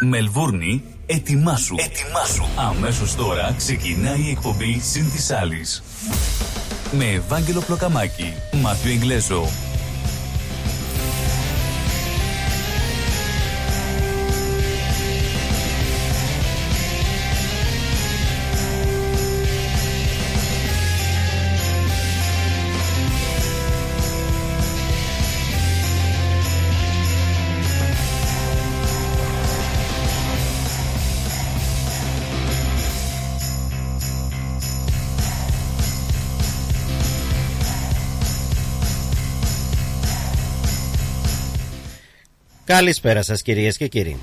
Μελβούρνη, ετοιμάσου. Ετοιμάσου. Αμέσως τώρα ξεκινάει η εκπομπή Συν της Άλλης. Με Ευάγγελο Πλοκαμάκη, Μάθιο Εγγλέζο, Καλησπέρα σας κυρίες και κύριοι.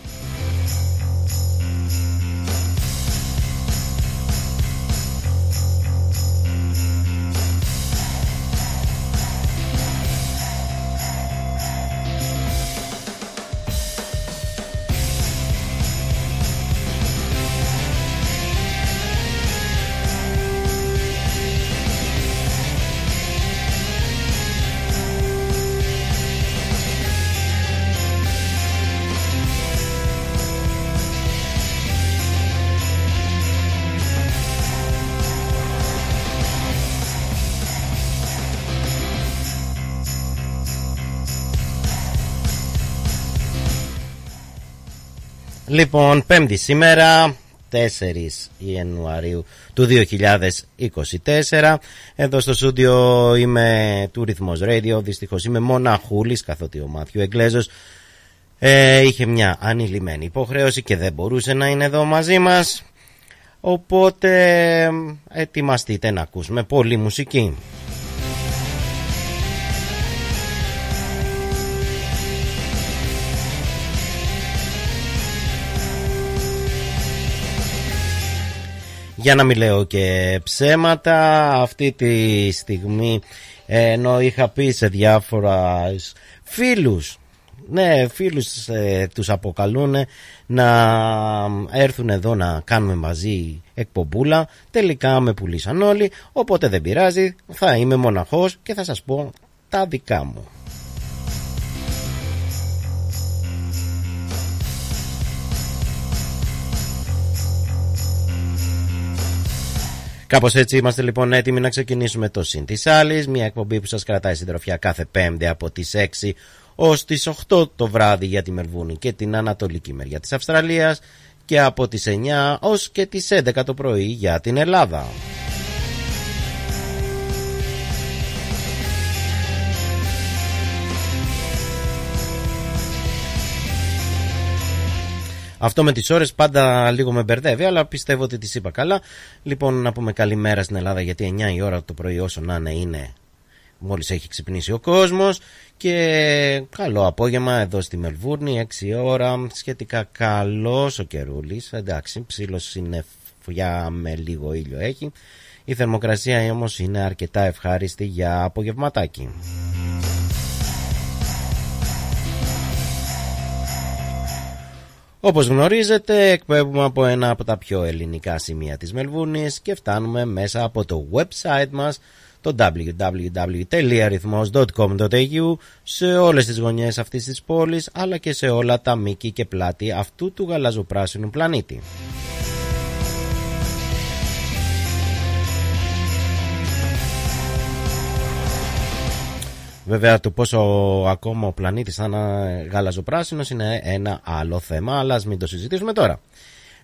Λοιπόν, πέμπτη σήμερα, 4 Ιανουαρίου του 2024. Εδώ στο στούντιο είμαι του Ρυθμός Radio. Δυστυχώς είμαι μοναχούλης, καθότι ο Μάθιο Εγκλέζος ε, είχε μια ανηλυμένη υποχρέωση και δεν μπορούσε να είναι εδώ μαζί μας. Οπότε ετοιμαστείτε να ακούσουμε πολύ μουσική. Για να μην λέω και ψέματα, αυτή τη στιγμή ενώ είχα πει σε διάφορα φίλους ναι, φίλους ε, τους αποκαλούν να έρθουν εδώ να κάνουμε μαζί εκπομπούλα. Τελικά με πουλήσαν όλοι, οπότε δεν πειράζει, θα είμαι μοναχός και θα σας πω τα δικά μου. Κάπως έτσι είμαστε λοιπόν έτοιμοι να ξεκινήσουμε το Συν της Άλλης, μια εκπομπή που σας κρατάει συντροφιά κάθε Πέμπτη από τις 6 ως τις 8 το βράδυ για τη Μερβούνη και την Ανατολική μεριά της Αυστραλίας και από τις 9 ως και τις 11 το πρωί για την Ελλάδα. Αυτό με τις ώρες πάντα λίγο με μπερδεύει, αλλά πιστεύω ότι τις είπα καλά. Λοιπόν, να πούμε καλημέρα στην Ελλάδα, γιατί 9 η ώρα το πρωί όσο να είναι είναι μόλις έχει ξυπνήσει ο κόσμος. Και καλό απόγευμα εδώ στη Μελβούρνη 6 ώρα. Σχετικά καλός ο καιρούλης εντάξει ψήλος είναι φωτιά με λίγο ήλιο έχει. Η θερμοκρασία όμως είναι αρκετά ευχάριστη για απογευματάκι Όπως γνωρίζετε εκπέμπουμε από ένα από τα πιο ελληνικά σημεία της Μελβούρνης και φτάνουμε μέσα από το website μας το www.rhythmos.com.au σε όλες τις γωνιές αυτής της πόλης αλλά και σε όλα τα μήκη και πλάτη αυτού του γαλαζοπράσινου πλανήτη. Βέβαια το πόσο ακόμα ο πλανήτης θα είναι γαλαζοπράσινος είναι ένα άλλο θέμα, αλλά ας μην το συζητήσουμε τώρα.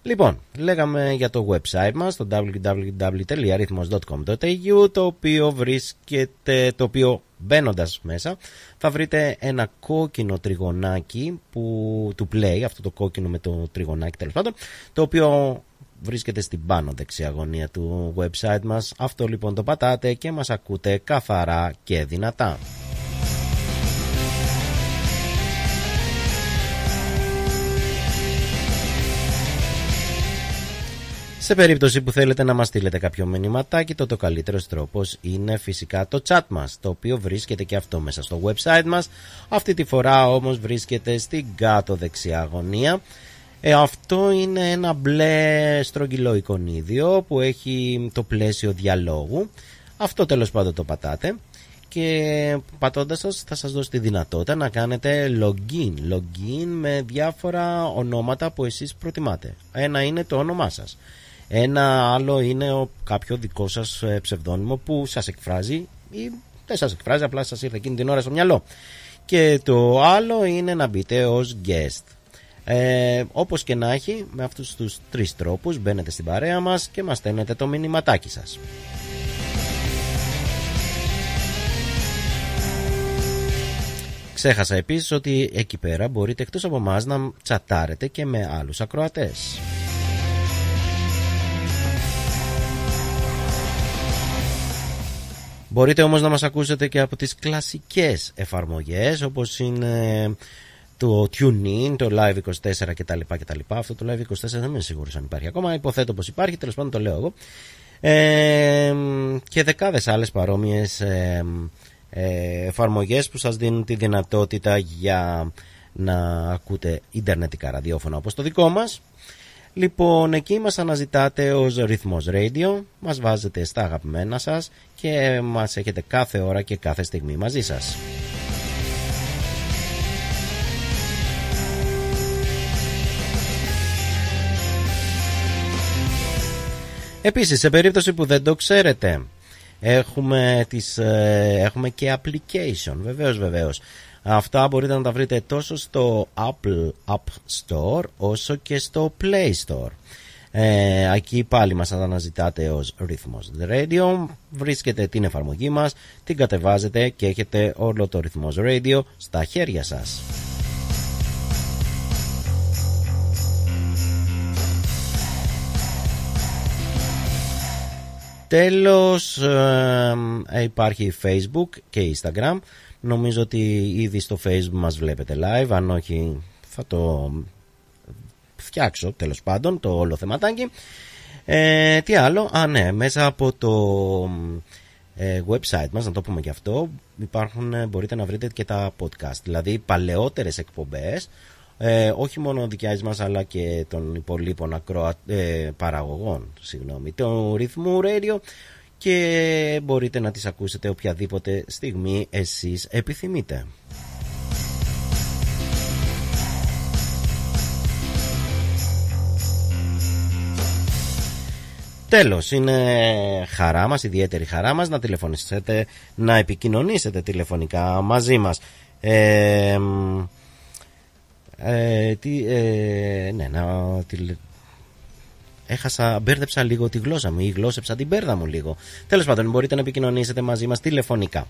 Λοιπόν, λέγαμε για το website μας, το www.arithmos.com.au, το οποίο βρίσκεται, το οποίο μπαίνοντας μέσα θα βρείτε ένα κόκκινο τριγωνάκι που, του play, αυτό το κόκκινο με το τριγωνάκι τέλος πάντων, το οποίο βρίσκεται στην πάνω δεξιά γωνία του website μας. Αυτό λοιπόν το πατάτε και μας ακούτε καθαρά και δυνατά. Σε περίπτωση που θέλετε να μας στείλετε κάποιο μηνυματάκι, το το καλύτερος τρόπος είναι φυσικά το chat μας, το οποίο βρίσκεται και αυτό μέσα στο website μας. Αυτή τη φορά όμως βρίσκεται στην κάτω δεξιά γωνία. Ε, αυτό είναι ένα μπλε στρογγυλό εικονίδιο που έχει το πλαίσιο διαλόγου. Αυτό τέλος πάντων το πατάτε. και πατώντας σας θα σας δώσει τη δυνατότητα να κάνετε login login με διάφορα ονόματα που εσείς προτιμάτε ένα είναι το όνομά σας ένα άλλο είναι ο, κάποιο δικό σας ε, ψευδόνυμο που σας εκφράζει ή δεν σας εκφράζει απλά σας ήρθε εκείνη την ώρα στο μυαλό. Και το άλλο είναι να μπείτε ως guest. Ε, όπως και να έχει με αυτούς τους τρεις τρόπους μπαίνετε στην παρέα μας και μας στέλνετε το μηνυματάκι σας. Ξέχασα επίσης ότι εκεί πέρα μπορείτε εκτός από εμά να τσατάρετε και με άλλους ακροατές. Μπορείτε όμως να μας ακούσετε και από τις κλασικές εφαρμογές όπως είναι το TuneIn, το Live24 κτλ. κτλ. Αυτό το Live24 δεν είμαι σίγουρος αν υπάρχει ακόμα. Υποθέτω πως υπάρχει, τέλος πάντων το λέω εγώ. Ε, και δεκάδες άλλες παρόμοιες ε, ε, εφαρμογές που σας δίνουν τη δυνατότητα για να ακούτε ιντερνετικά ραδιόφωνα όπως το δικό μας. Λοιπόν, εκεί μας αναζητάτε ως ρυθμός radio, μας βάζετε στα αγαπημένα σας και μας έχετε κάθε ώρα και κάθε στιγμή μαζί σας. Επίσης, σε περίπτωση που δεν το ξέρετε, Έχουμε, τις, ε, έχουμε και application, βεβαίως βεβαίως. Αυτά μπορείτε να τα βρείτε τόσο στο Apple App Store όσο και στο Play Store. Ε, εκεί πάλι μας αναζητάτε ως Rhythmos Radio. Βρίσκετε την εφαρμογή μας Την κατεβάζετε και έχετε όλο το Rhythmos Radio στα χέρια σας. Τέλος ε, υπάρχει Facebook και Instagram Νομίζω ότι ήδη στο Facebook μας βλέπετε live. Αν όχι θα το φτιάξω τέλος πάντων το όλο θεματάκι. Ε, Τι άλλο, α ναι, μέσα από το ε, website μας, να το πούμε και αυτό υπάρχουν, ε, μπορείτε να βρείτε και τα podcast. Δηλαδή παλαιότερες εκπομπές ε, όχι μόνο δικιάς μας αλλά και των υπολείπων ακροα... ε, παραγωγών συγγνώμη, του ρυθμού radio και μπορείτε να τις ακούσετε οποιαδήποτε στιγμή εσείς επιθυμείτε. Τέλος, είναι χαρά μας, ιδιαίτερη χαρά μας να τηλεφωνήσετε, να επικοινωνήσετε τηλεφωνικά μαζί μας. Ε, ε, τι, ε, ναι, να, έχασα, μπέρδεψα λίγο τη γλώσσα μου ή γλώσσεψα την πέρδα μου λίγο. Τέλος πάντων, μπορείτε να επικοινωνήσετε μαζί μας τηλεφωνικά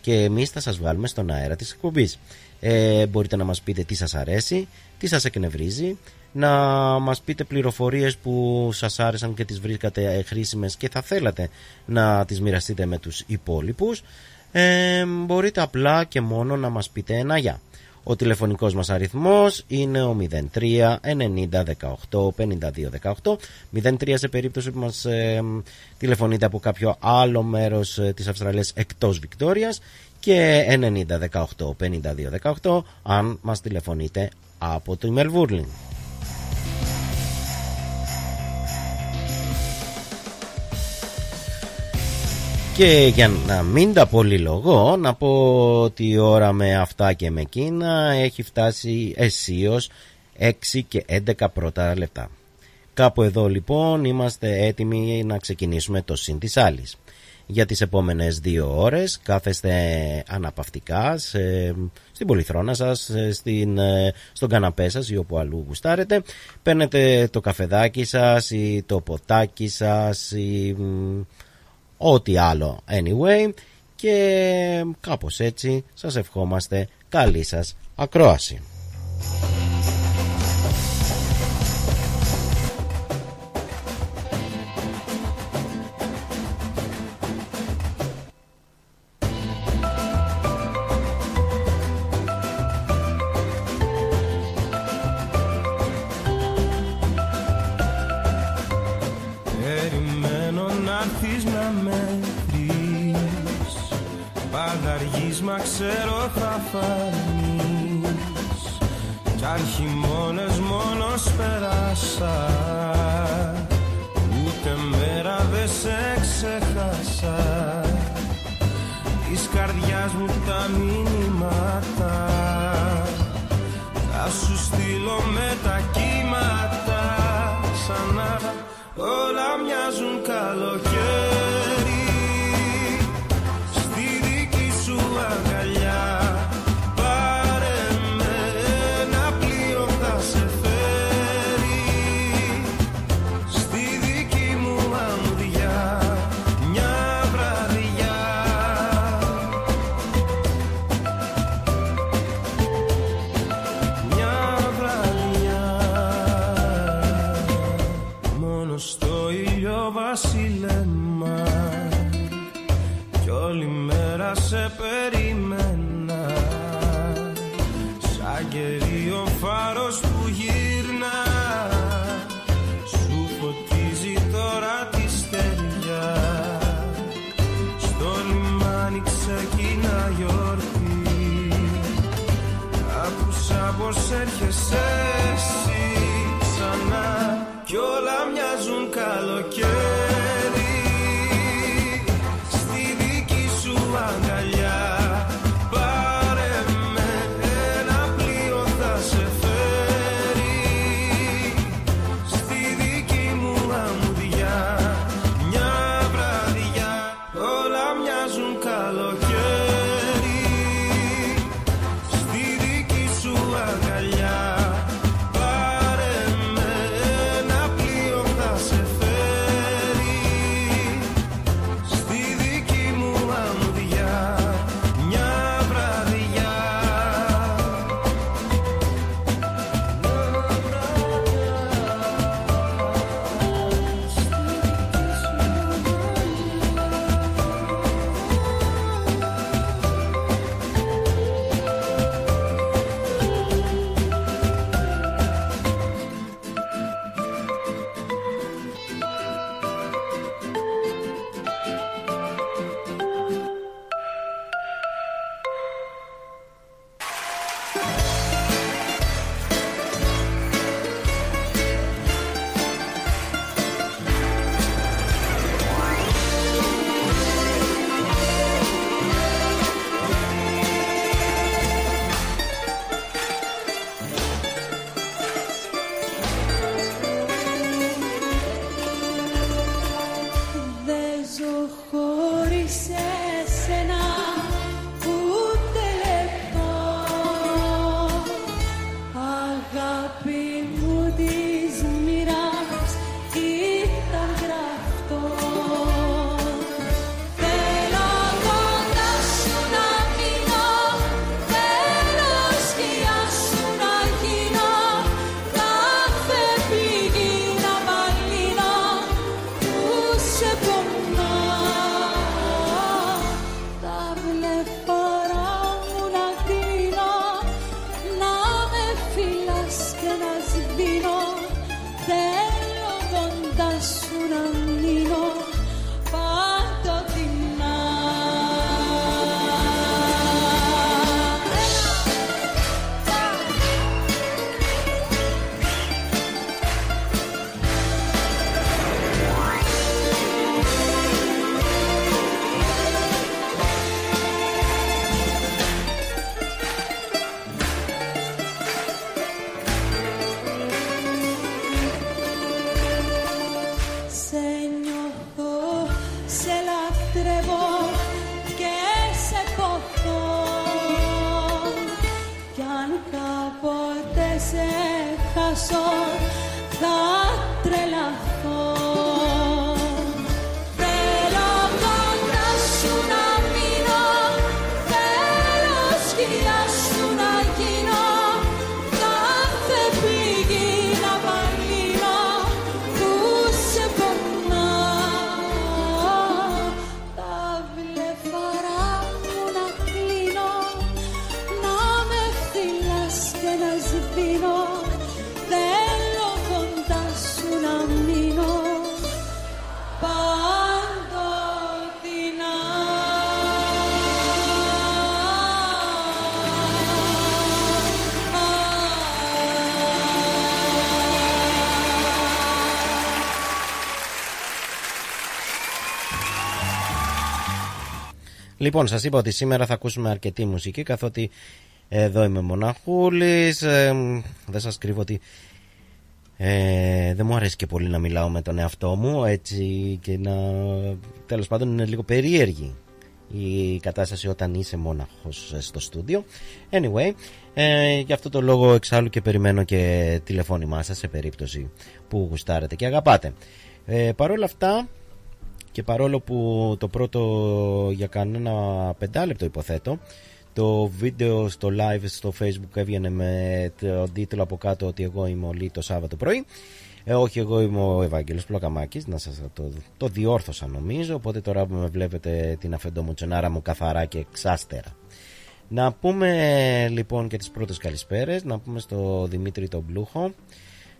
και εμείς θα σας βγάλουμε στον αέρα της εκπομπής. Ε, μπορείτε να μας πείτε τι σας αρέσει, τι σας εκνευρίζει, να μας πείτε πληροφορίες που σας άρεσαν και τις βρήκατε χρήσιμες και θα θέλατε να τις μοιραστείτε με τους υπόλοιπους. Ε, μπορείτε απλά και μόνο να μας πείτε ένα γεια. Ο τηλεφωνικός μας αριθμός είναι ο 03 90 18 52 18 03 σε περίπτωση που μας ε, τηλεφωνείτε από κάποιο άλλο μέρος ε, της Αυστραλίας εκτός Βικτόριας και 90 18 52 18 αν μας τηλεφωνείτε από το Μελβούρλιν. Και για να μην τα πολυλογώ να πω ότι η ώρα με αυτά και με εκείνα έχει φτάσει αισίως 6 και 11 πρώτα λεπτά. Κάπου εδώ λοιπόν είμαστε έτοιμοι να ξεκινήσουμε το συν της άλλης. Για τις επόμενες δύο ώρες κάθεστε αναπαυτικά σε, στην πολυθρόνα σας, στην, στον καναπέ σας ή όπου αλλού γουστάρετε. Παίρνετε το καφεδάκι σας ή το ποτάκι σας ή ό,τι άλλο anyway και κάπως έτσι σας ευχόμαστε καλή σας ακρόαση. Πως έρχεσαι Λοιπόν, σας είπα ότι σήμερα θα ακούσουμε αρκετή μουσική, καθότι εδώ είμαι μοναχούλης. Ε, δεν σας κρύβω ότι ε, δεν μου αρέσει και πολύ να μιλάω με τον εαυτό μου έτσι και να τέλος πάντων είναι λίγο περίεργη η κατάσταση όταν είσαι μόναχος στο στούντιο anyway ε, γι' αυτό το λόγο εξάλλου και περιμένω και τηλεφώνημά σας σε περίπτωση που γουστάρετε και αγαπάτε ε, παρόλα αυτά και παρόλο που το πρώτο για κανένα πεντάλεπτο υποθέτω το βίντεο στο live στο facebook έβγαινε με το τίτλο από κάτω ότι εγώ είμαι ο το Σάββατο πρωί. Ε, όχι εγώ είμαι ο Ευάγγελος Πλοκαμάκης να σας το, το διόρθωσα νομίζω οπότε τώρα που με βλέπετε την αφεντομουτσενάρα μου καθαρά και εξάστερα. Να πούμε λοιπόν και τις πρώτες καλησπέρες να πούμε στο Δημήτρη τον Πλούχο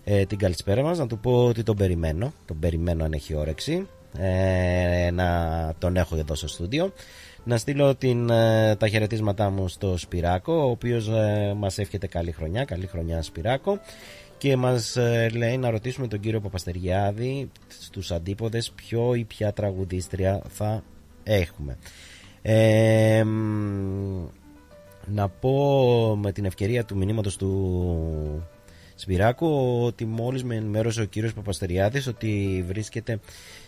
ε, την καλησπέρα μας να του πω ότι τον περιμένω τον περιμένω αν έχει όρεξη ε, να τον έχω εδώ στο στούντιο. Να στείλω την, ε, τα χαιρετίσματά μου στο Σπυράκο ο οποίος ε, μας εύχεται καλή χρονιά καλή χρονιά Σπυράκο. Και μας ε, λέει να ρωτήσουμε τον κύριο Παπαστεργιάδη στους αντίποδες ποιο ή ποια τραγουδίστρια θα έχουμε. Ε, να πω με την ευκαιρία του μηνύματος του Σπυράκου ότι μόλις με ενημέρωσε ο κύριος Παπαστεριάδης ότι βρίσκεται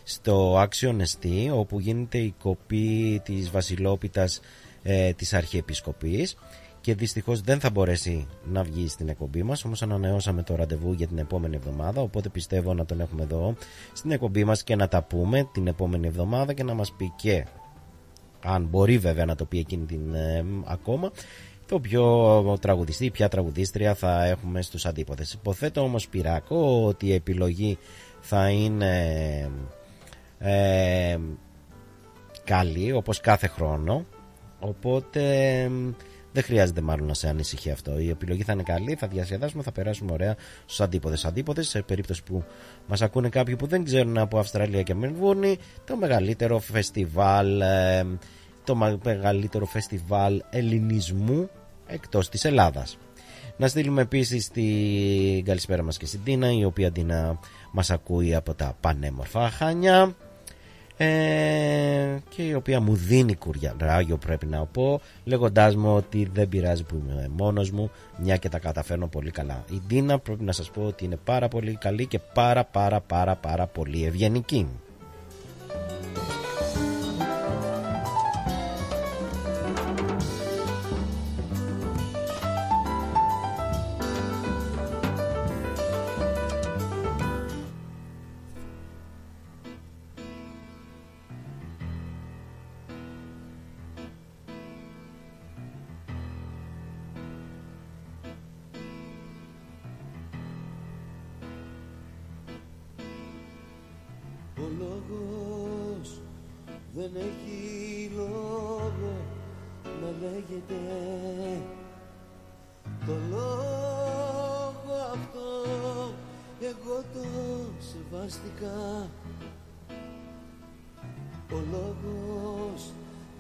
στο Action ST όπου γίνεται η κοπή της βασιλόπιτας ε, της Αρχιεπισκοπής και δυστυχώς δεν θα μπορέσει να βγει στην εκπομπή μας όμως ανανεώσαμε το ραντεβού για την επόμενη εβδομάδα οπότε πιστεύω να τον έχουμε εδώ στην εκπομπή μας και να τα πούμε την επόμενη εβδομάδα και να μας πει και αν μπορεί βέβαια να το πει εκείνη την ε, ακόμα το ποιο τραγουδιστή, ποια τραγουδίστρια θα έχουμε στους αντίποδες. Υποθέτω όμως Πυράκο ότι η επιλογή θα είναι ε, καλή όπως κάθε χρόνο οπότε δεν χρειάζεται μάλλον να σε ανησυχεί αυτό. Η επιλογή θα είναι καλή, θα διασκεδάσουμε, θα περάσουμε ωραία στους αντίποδες. Αντίποδες, σε περίπτωση που μας ακούνε κάποιοι που δεν ξέρουν από Αυστραλία και Μελβούρνη, το μεγαλύτερο φεστιβάλ, ε, το μεγαλύτερο φεστιβάλ ελληνισμού εκτός της Ελλάδας. Να στείλουμε επίσης την καλησπέρα μας και στην Τίνα, η οποία Τίνα μας ακούει από τα πανέμορφα Χάνια ε, και η οποία μου δίνει κουράγιο πρέπει να πω λέγοντάς μου ότι δεν πειράζει που είμαι μόνος μου μια και τα καταφέρνω πολύ καλά. Η Τίνα πρέπει να σας πω ότι είναι πάρα πολύ καλή και πάρα πάρα πάρα πάρα πολύ ευγενική λόγος δεν έχει λόγο να λέγεται. Το λόγο αυτό εγώ το σεβάστηκα. Ο λόγος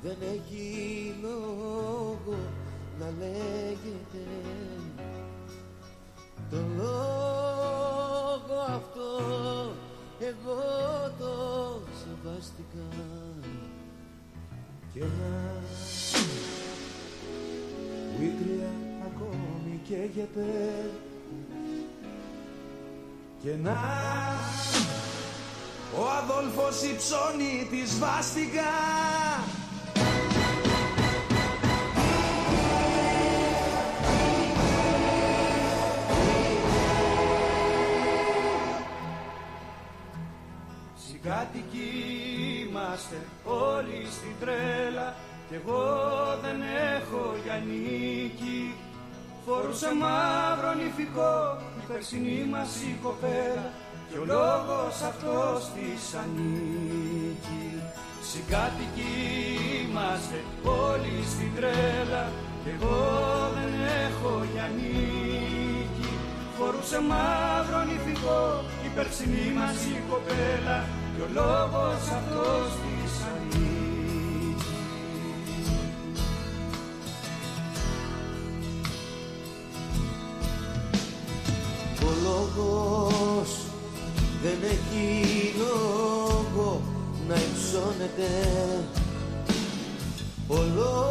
δεν έχει λόγο να λέγεται. Το λόγο σεβάστηκα και να που η κρύα ακόμη καίγεται και να ο Αδόλφος υψώνει τη σβάστηκα είμαστε όλοι στην τρέλα. Κι εγώ δεν έχω για νίκη. Φορούσε μαύρο νηφικό η περσινή μας η κοπέλα. Και ο λόγος αυτός της ανήκει. Συγκάτοικοι είμαστε όλοι στην τρέλα. Κι εγώ δεν έχω για νίκη. Φορούσε μαύρο νηφικό η περσινή μας η κοπέλα. Και ο λόγος αυτός της λόγος. Δεν έχει λόγο να υψώνεται. Ο λόγος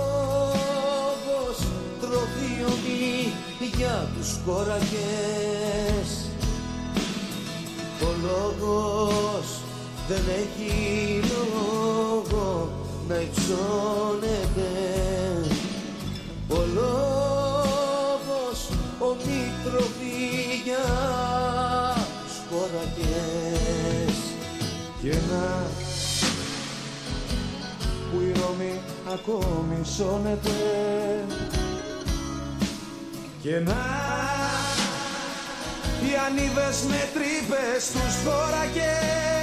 τροφιονεί για τους κόρακες. Ο λόγος δεν έχει λόγο να υψώνεται. Ο λόγος ονεί τροφή για τους κόρακες Και να που η Ρώμη ακόμη σώνεται. Και να οι ανίβες με τρύπες τους χώρακες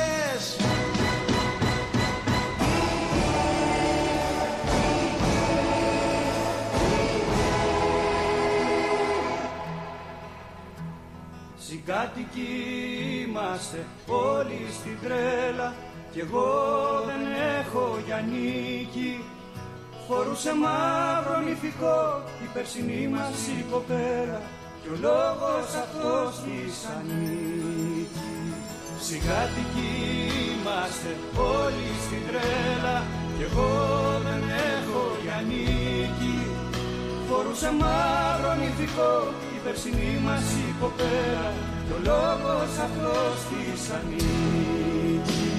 Συγκάτοικοι είμαστε όλοι στην τρέλα κι εγώ δεν έχω για νίκη. Φορούσε μαύρο νηφικό η περσινή μας η κοπέλα Κι ο λόγος αυτός της ανήκει. Συγκάτοικοι είμαστε όλοι στην τρέλα Κι εγώ δεν έχω για νίκη. Φορούσε μαύρο νηφικό η περσινή μας η κοπέλα Κι ο λόγος αυτός της ανήκει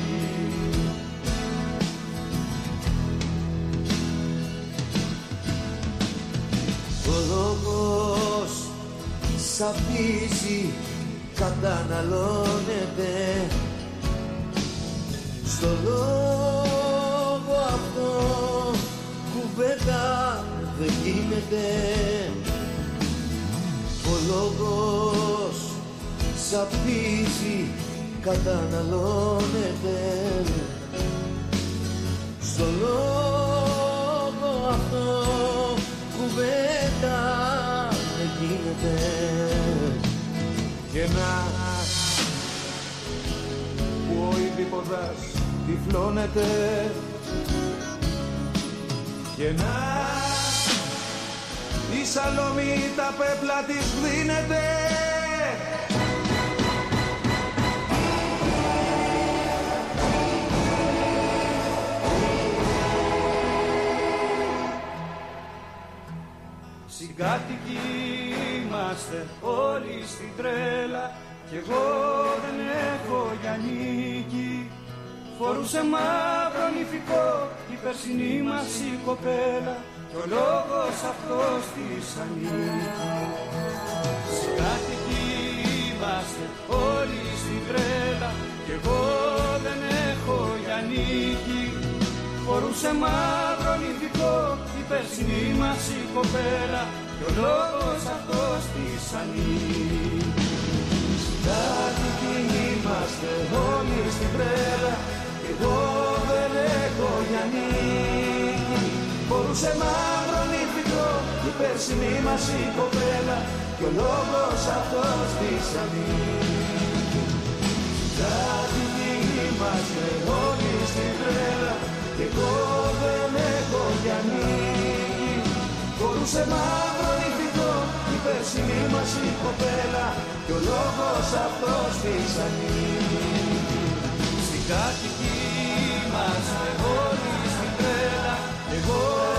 Ο λόγος σαπίζει καταναλώνεται. Στο λόγο αυτό κουβέντα δεν γίνεται. Ο λόγος σαπίζει καταναλώνεται. Στο λόγο αυτό κουβέντα δεν γίνεται. Και να που ο Ιδιποδάς τυφλώνεται. Και να η Σαλόμη τα πέπλα της δίνεται Συγκάτοικοι είμαστε όλοι στην τρέλα Κι εγώ δεν έχω για νίκη. Φορούσε μαύρο νηφικό η περσινή μας η κοπέλα Κι ο λόγος αυτός της ανήκει. Συγκάτοικοι είμαστε όλοι στην τρέλα Κι εγώ δεν έχω για νίκη. Φορούσε μαύρο νηφικό η περσινή μας η κοπέλα Κι ο λόγος αυτός της ανήκει Κάτοικοι είμαστε όλοι στην τρέλα Κι εγώ δεν έχω για νίκη Μπορούσε μαύρο νύφικο η περσινή μας η κοπέλα. Κι ο λόγος αυτός της ανήκει Κάτοικοι είμαστε όλοι στην τρέλα Κι εγώ δεν έχω για νίκη Μπορούσε μαύρο νύφικο η περσινή μας η κοπέλα Κι ο λόγος αυτός της ανήκει. Στην κάτοικη είμαστε όλοι στην τρέλα Εγώ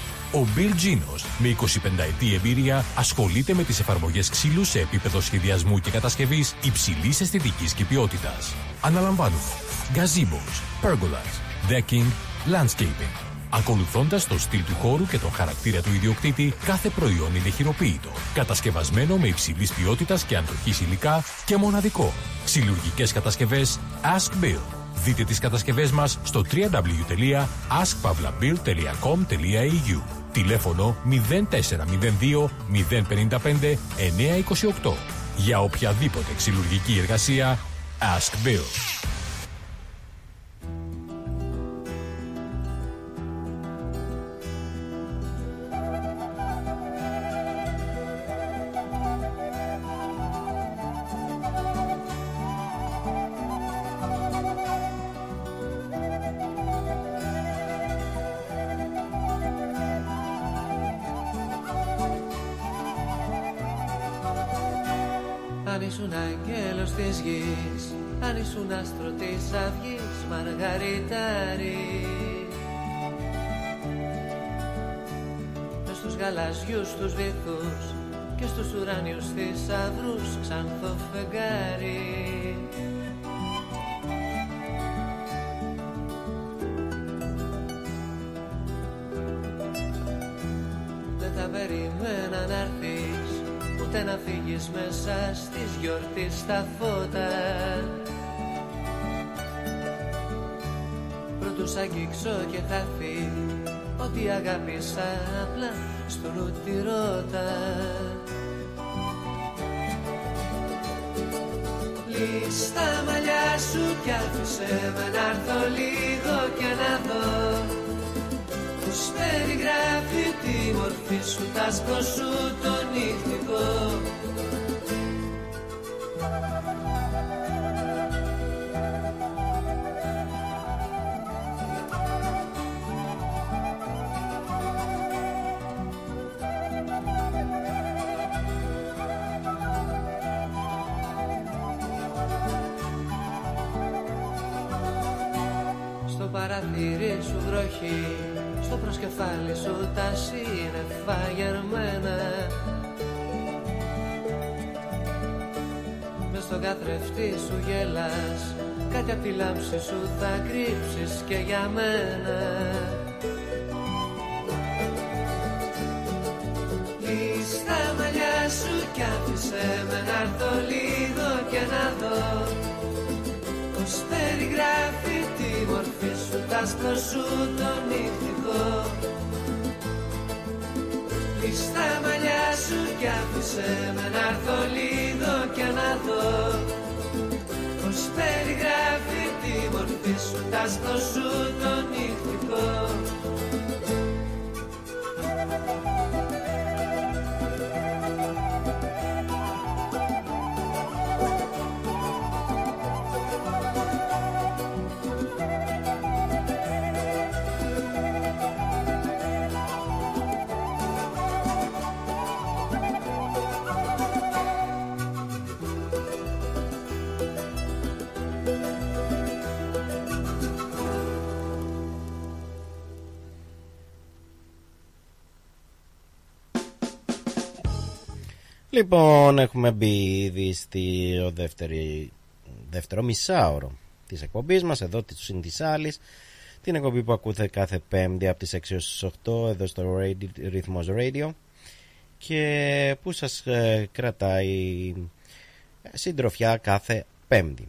Ο Bill Genos, με 25 ετή εμπειρία, ασχολείται με τις εφαρμογές ξύλου σε επίπεδο σχεδιασμού και κατασκευής υψηλής αισθητικής και ποιότητας. Αναλαμβάνουμε gazebos, pergolas, decking, landscaping. Ακολουθώντας το στυλ του χώρου και τον χαρακτήρα του ιδιοκτήτη, κάθε προϊόν είναι χειροποίητο. Κατασκευασμένο με υψηλής ποιότητας και αντοχής υλικά και μοναδικό. Ξυλουργικές κατασκευές Ask Bill. Δείτε τις κατασκευές μας στο www.askpavlabil.com.au Τηλέφωνο 0402 055 928 Για οποιαδήποτε ξυλουργική εργασία Ask Bill. Γαλαζιούς τους βυθούς Και στους ουράνιους θησαυρούς Ξανθό φεγγάρι. Δεν θα περιμένα να έρθεις Ούτε να φύγεις μέσα στις γιορτής τα φώτα. Πρώτου σ' αγγίξω και χαθεί Ότι αγάπησα απλά στον ούτη ρώτα Λύσ' τα μαλλιά σου κι άφησε με να έρθω λίγο και να δω. Πώς περιγράφει τη μορφή σου, τ' άσπρο σου το νυχτικό Στο παραθύρι σου βροχή Στο προσκεφάλι σου τα σύννεφα γερμένα. Μες στο καθρεφτή σου γελάς Κάτι απ' τη λάμψη σου θα κρύψεις και για μένα. Κλείς τα μαλλιά σου κι άφησε με να έρθω λίγο και να δω μορφή σου, τ' άσπρο σου το νυχτικό. Κλείς τα μαλλιά σου κι άφησε με να έρθω λίγο και να δω. Πώς περιγράφει τη μορφή σου, τ' άσπρο σου το νυχτικό Λοιπόν, έχουμε μπει ήδη στο δεύτερη, δεύτερο μισάωρο της εκπομπής μας, εδώ της Συν της Άλλης, την εκπομπή που ακούτε κάθε Πέμπτη από τις 6 έως τις 8 εδώ στο Radio, Rhythmos Radio. Και που σας ε, κρατάει συντροφιά κάθε Πέμπτη.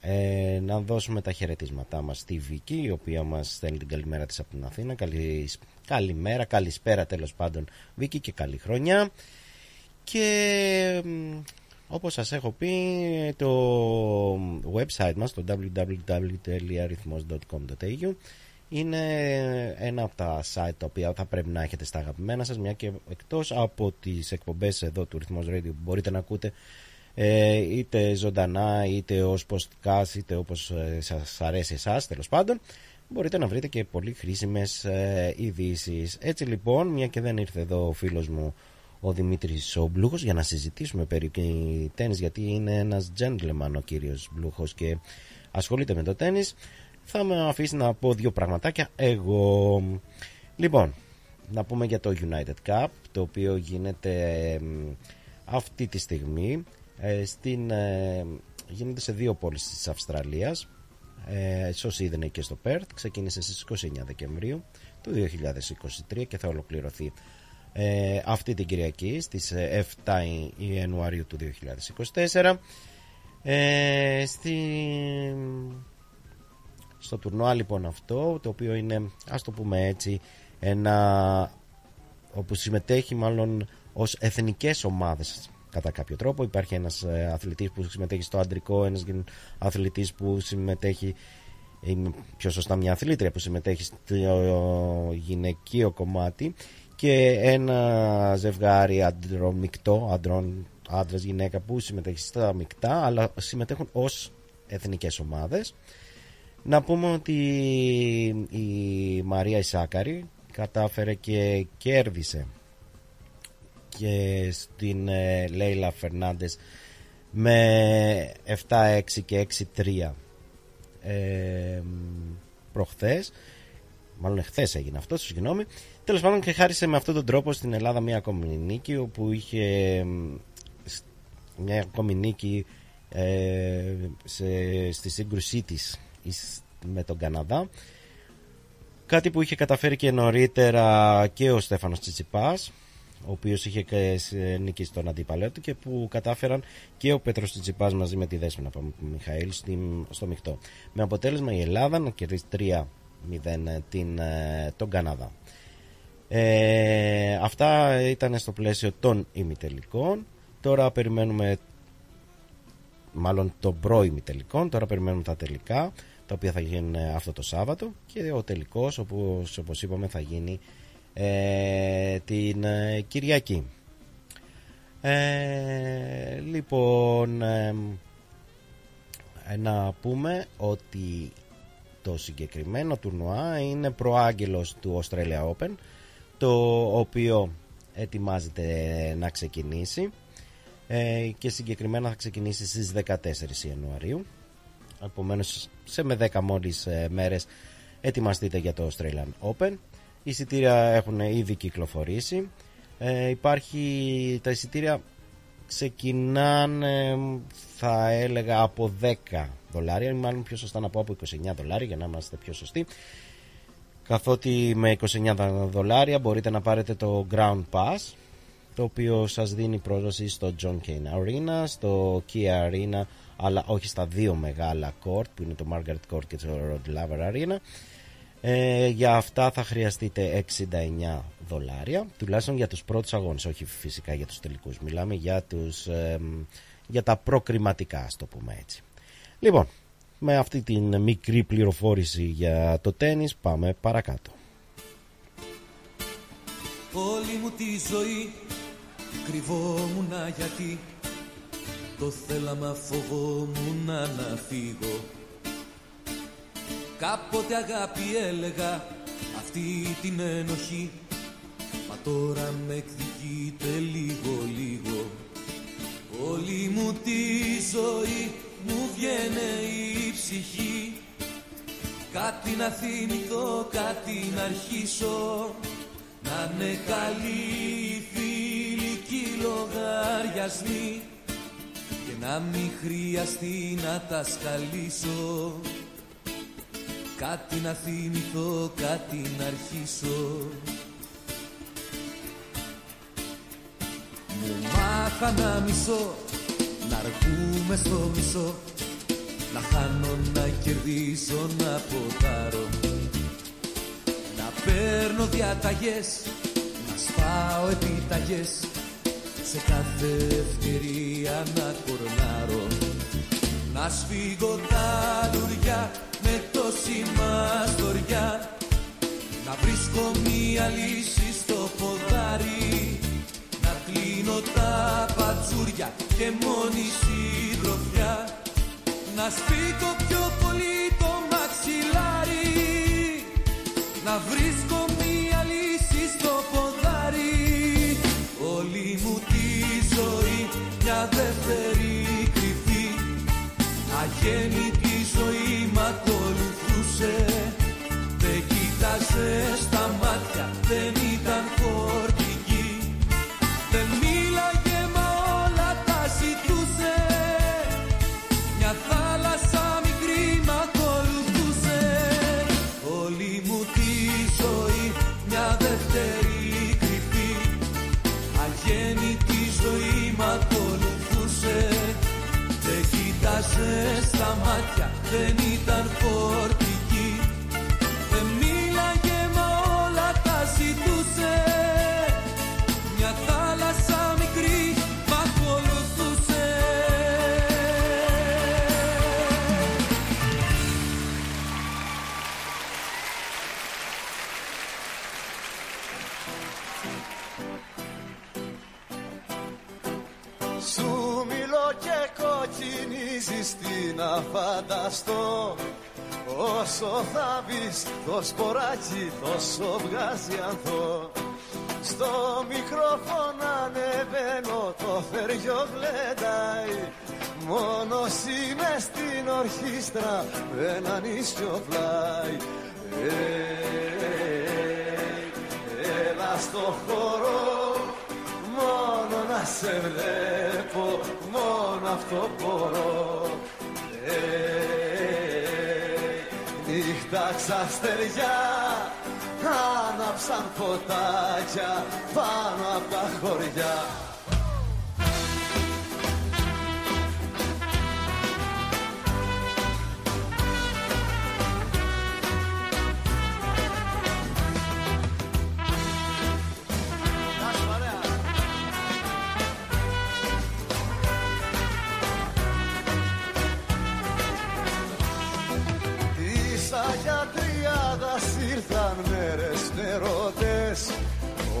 Ε, να δώσουμε τα χαιρετίσματά μας στη Βική η οποία μας στέλνει την καλημέρα της από την Αθήνα. Καλη, καλημέρα, καλησπέρα τέλος πάντων Βίκη και καλή χρονιά και μ, όπως σας έχω πει το website μας το www.arithmos.com.au είναι ένα από τα site τα οποία θα πρέπει να έχετε στα αγαπημένα σας μια και εκτός από τις εκπομπές εδώ του Rhythmos Radio που μπορείτε να ακούτε ε, είτε ζωντανά είτε ως podcast είτε όπως ε, σας αρέσει εσάς τέλος πάντων μπορείτε να βρείτε και πολύ χρήσιμες ε, ειδήσεις. έτσι λοιπόν μια και δεν ήρθε εδώ ο φίλος μου ο Δημήτρης ο Μπλούχος για να συζητήσουμε περί τέννις γιατί είναι ένας gentleman ο κύριος Μπλούχος και ασχολείται με το τέννις θα με αφήσει να πω δύο πραγματάκια εγώ λοιπόν να πούμε για το United Cup, το οποίο γίνεται ε, αυτή τη στιγμή. Ε, στην, ε, γίνεται σε δύο πόλεις της Αυστραλίας. Ε, όσοι είδε και στο Perth. Ξεκίνησε στις 29 Δεκεμβρίου του 2023 και θα ολοκληρωθεί ε, αυτή την Κυριακή στις 7 Ιανουαρίου του 2024. Ε, στη... Στο τουρνουά λοιπόν αυτό, το οποίο είναι, ας το πούμε έτσι, ένα όπου συμμετέχει μάλλον ως εθνικές ομάδες κατά κάποιο τρόπο. Υπάρχει ένας ε, αθλητής που συμμετέχει στο αντρικό, ένας αθλητής που συμμετέχει ή πιο σωστά μια αθλήτρια που συμμετέχει στο γυναικείο κομμάτι και ένα ζευγάρι αντρομικτό, αντρών, άντρας γυναίκα που συμμετέχει στα μεικτά αλλά συμμετέχουν ως εθνικές ομάδες. Να πούμε ότι η Μαρία Ισάκαρη κατάφερε και κέρδισε και στην ε, Λέιλα Φερνάντες με 7-6 και 6-3 ε, προχθές μάλλον εχθές έγινε αυτό, συγγνώμη. Τέλος πάντων και χάρισε με αυτόν τον τρόπο στην Ελλάδα μια ακόμη νίκη όπου είχε μια ακόμη νίκη ε, σε, στη σύγκρουσή της με τον Καναδά. Κάτι που είχε καταφέρει και νωρίτερα και ο Στέφανος Τσιτσιπάς ο οποίος είχε νικήσει τον αντίπαλό του και που κατάφεραν και ο Πέτρος Τσιτσιπάς μαζί με τη Δέσποινα Μιχαήλ στο μειχτό. Με αποτέλεσμα η Ελλάδα να κερδίσει 3-0 την, ε, τον Καναδά. Ε, αυτά ήταν στο πλαίσιο των ημιτελικών. Τώρα περιμένουμε μάλλον των προ-ημιτελικών. Τώρα περιμένουμε τα τελικά τα οποία θα γίνουν αυτό το Σάββατο και ο τελικός όπως, όπως είπαμε θα γίνει ε, την ε, Κυριακή. Ε, λοιπόν, ε, να πούμε ότι το συγκεκριμένο τουρνουά είναι προάγγελος του Australia Open το οποίο ετοιμάζεται να ξεκινήσει και συγκεκριμένα θα ξεκινήσει στις 14 Ιανουαρίου. Επομένως σε με 10 μόλις μέρες ετοιμαστείτε για το Australian Open. Οι εισιτήρια έχουν ήδη κυκλοφορήσει. Ε, υπάρχει, τα εισιτήρια ξεκινάνε θα έλεγα από 10 δολάρια ή μάλλον πιο σωστά να πω από 29 δολάρια για να είμαστε πιο σωστοί καθότι με 29 δολάρια μπορείτε να πάρετε το Ground Pass το οποίο σας δίνει πρόσβαση στο John Kane Arena, στο Kia Arena αλλά όχι στα δύο μεγάλα court που είναι το Margaret Court και το Rod Laver Arena ε, για αυτά θα χρειαστείτε 69 δολάρια, τουλάχιστον για τους πρώτους αγώνες, όχι φυσικά για τους τελικούς. Μιλάμε για, τους, για τα προκριματικά, ας το πούμε έτσι. Λοιπόν, με αυτή την μικρή πληροφόρηση για το τένις πάμε παρακάτω. Όλη μου τη ζωή κρυβόμουν γιατί το θέλαμα φοβόμουν να φύγω Κάποτε αγάπη έλεγα αυτή την ενοχή Μα τώρα με εκδικείται λίγο λίγο Όλη μου τη ζωή μου βγαίνει η ψυχή. Κάτι να θυμηθώ, κάτι να αρχίσω. Να είναι καλή φιλική λογαριασμή Και να μην χρειαστεί να τα σκαλίσω. Κάτι να θυμηθώ, κάτι να αρχίσω. Μου μάθα να μισώ, να αρκούμε στο μισό Να χάνω, να κερδίσω, να ποτάρω Να παίρνω διαταγές, να σπάω επιταγές. Σε κάθε ευκαιρία να κορνάρω. Να σφίγω τα λουριά με τόση μαστοριά να βρίσκω μία λύση στο ποδάρι. να κλείνω τα πατσούρια και μόνη συντροφιά. Να σπίτω πιο πολύ το μαξιλάρι να βρίσκω μία λύση στο ποδάρι. Όλη μου τη ζωή μια δεύτερη κρυφή αγέννητη μάτια κοκκινίζεις τι να φανταστώ Όσο θα μπεις το σποράκι τόσο βγάζει ανθό. Στο μικρόφωνο ανεβαίνω το θεριό γλεντάει. Μόνος είμαι στην ορχήστρα δεν ανήσιο πλάι. Ε, Έλα στο χώρο Μόνο να σε βλέπω, μόνο αυτό μπορώ. Ε, Νύχτα ξαστεριά, άναψαν φωτάκια πάνω από τα χωριά μέρες νερότες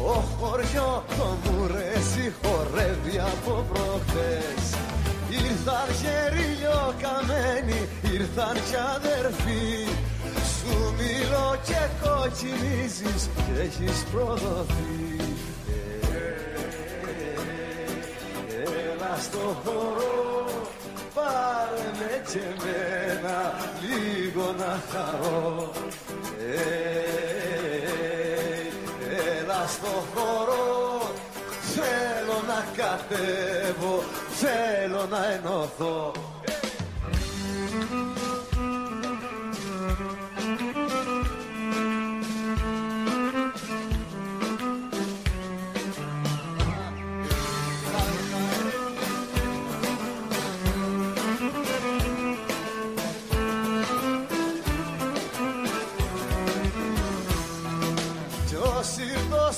Ο χωριό το μουρέσι χορεύει από προχτές. Ήρθαν γεριλιό καμένοι, ήρθαν κι αδερφοί. Σου μιλώ και κοκκινίζεις και έχεις προδοθεί. Έλα στο χώρο Πάρε με και εμένα λίγο να χαρώ. Ε, Έλα στο χώρο. Θέλω να κατέβω Θέλω να ενωθώ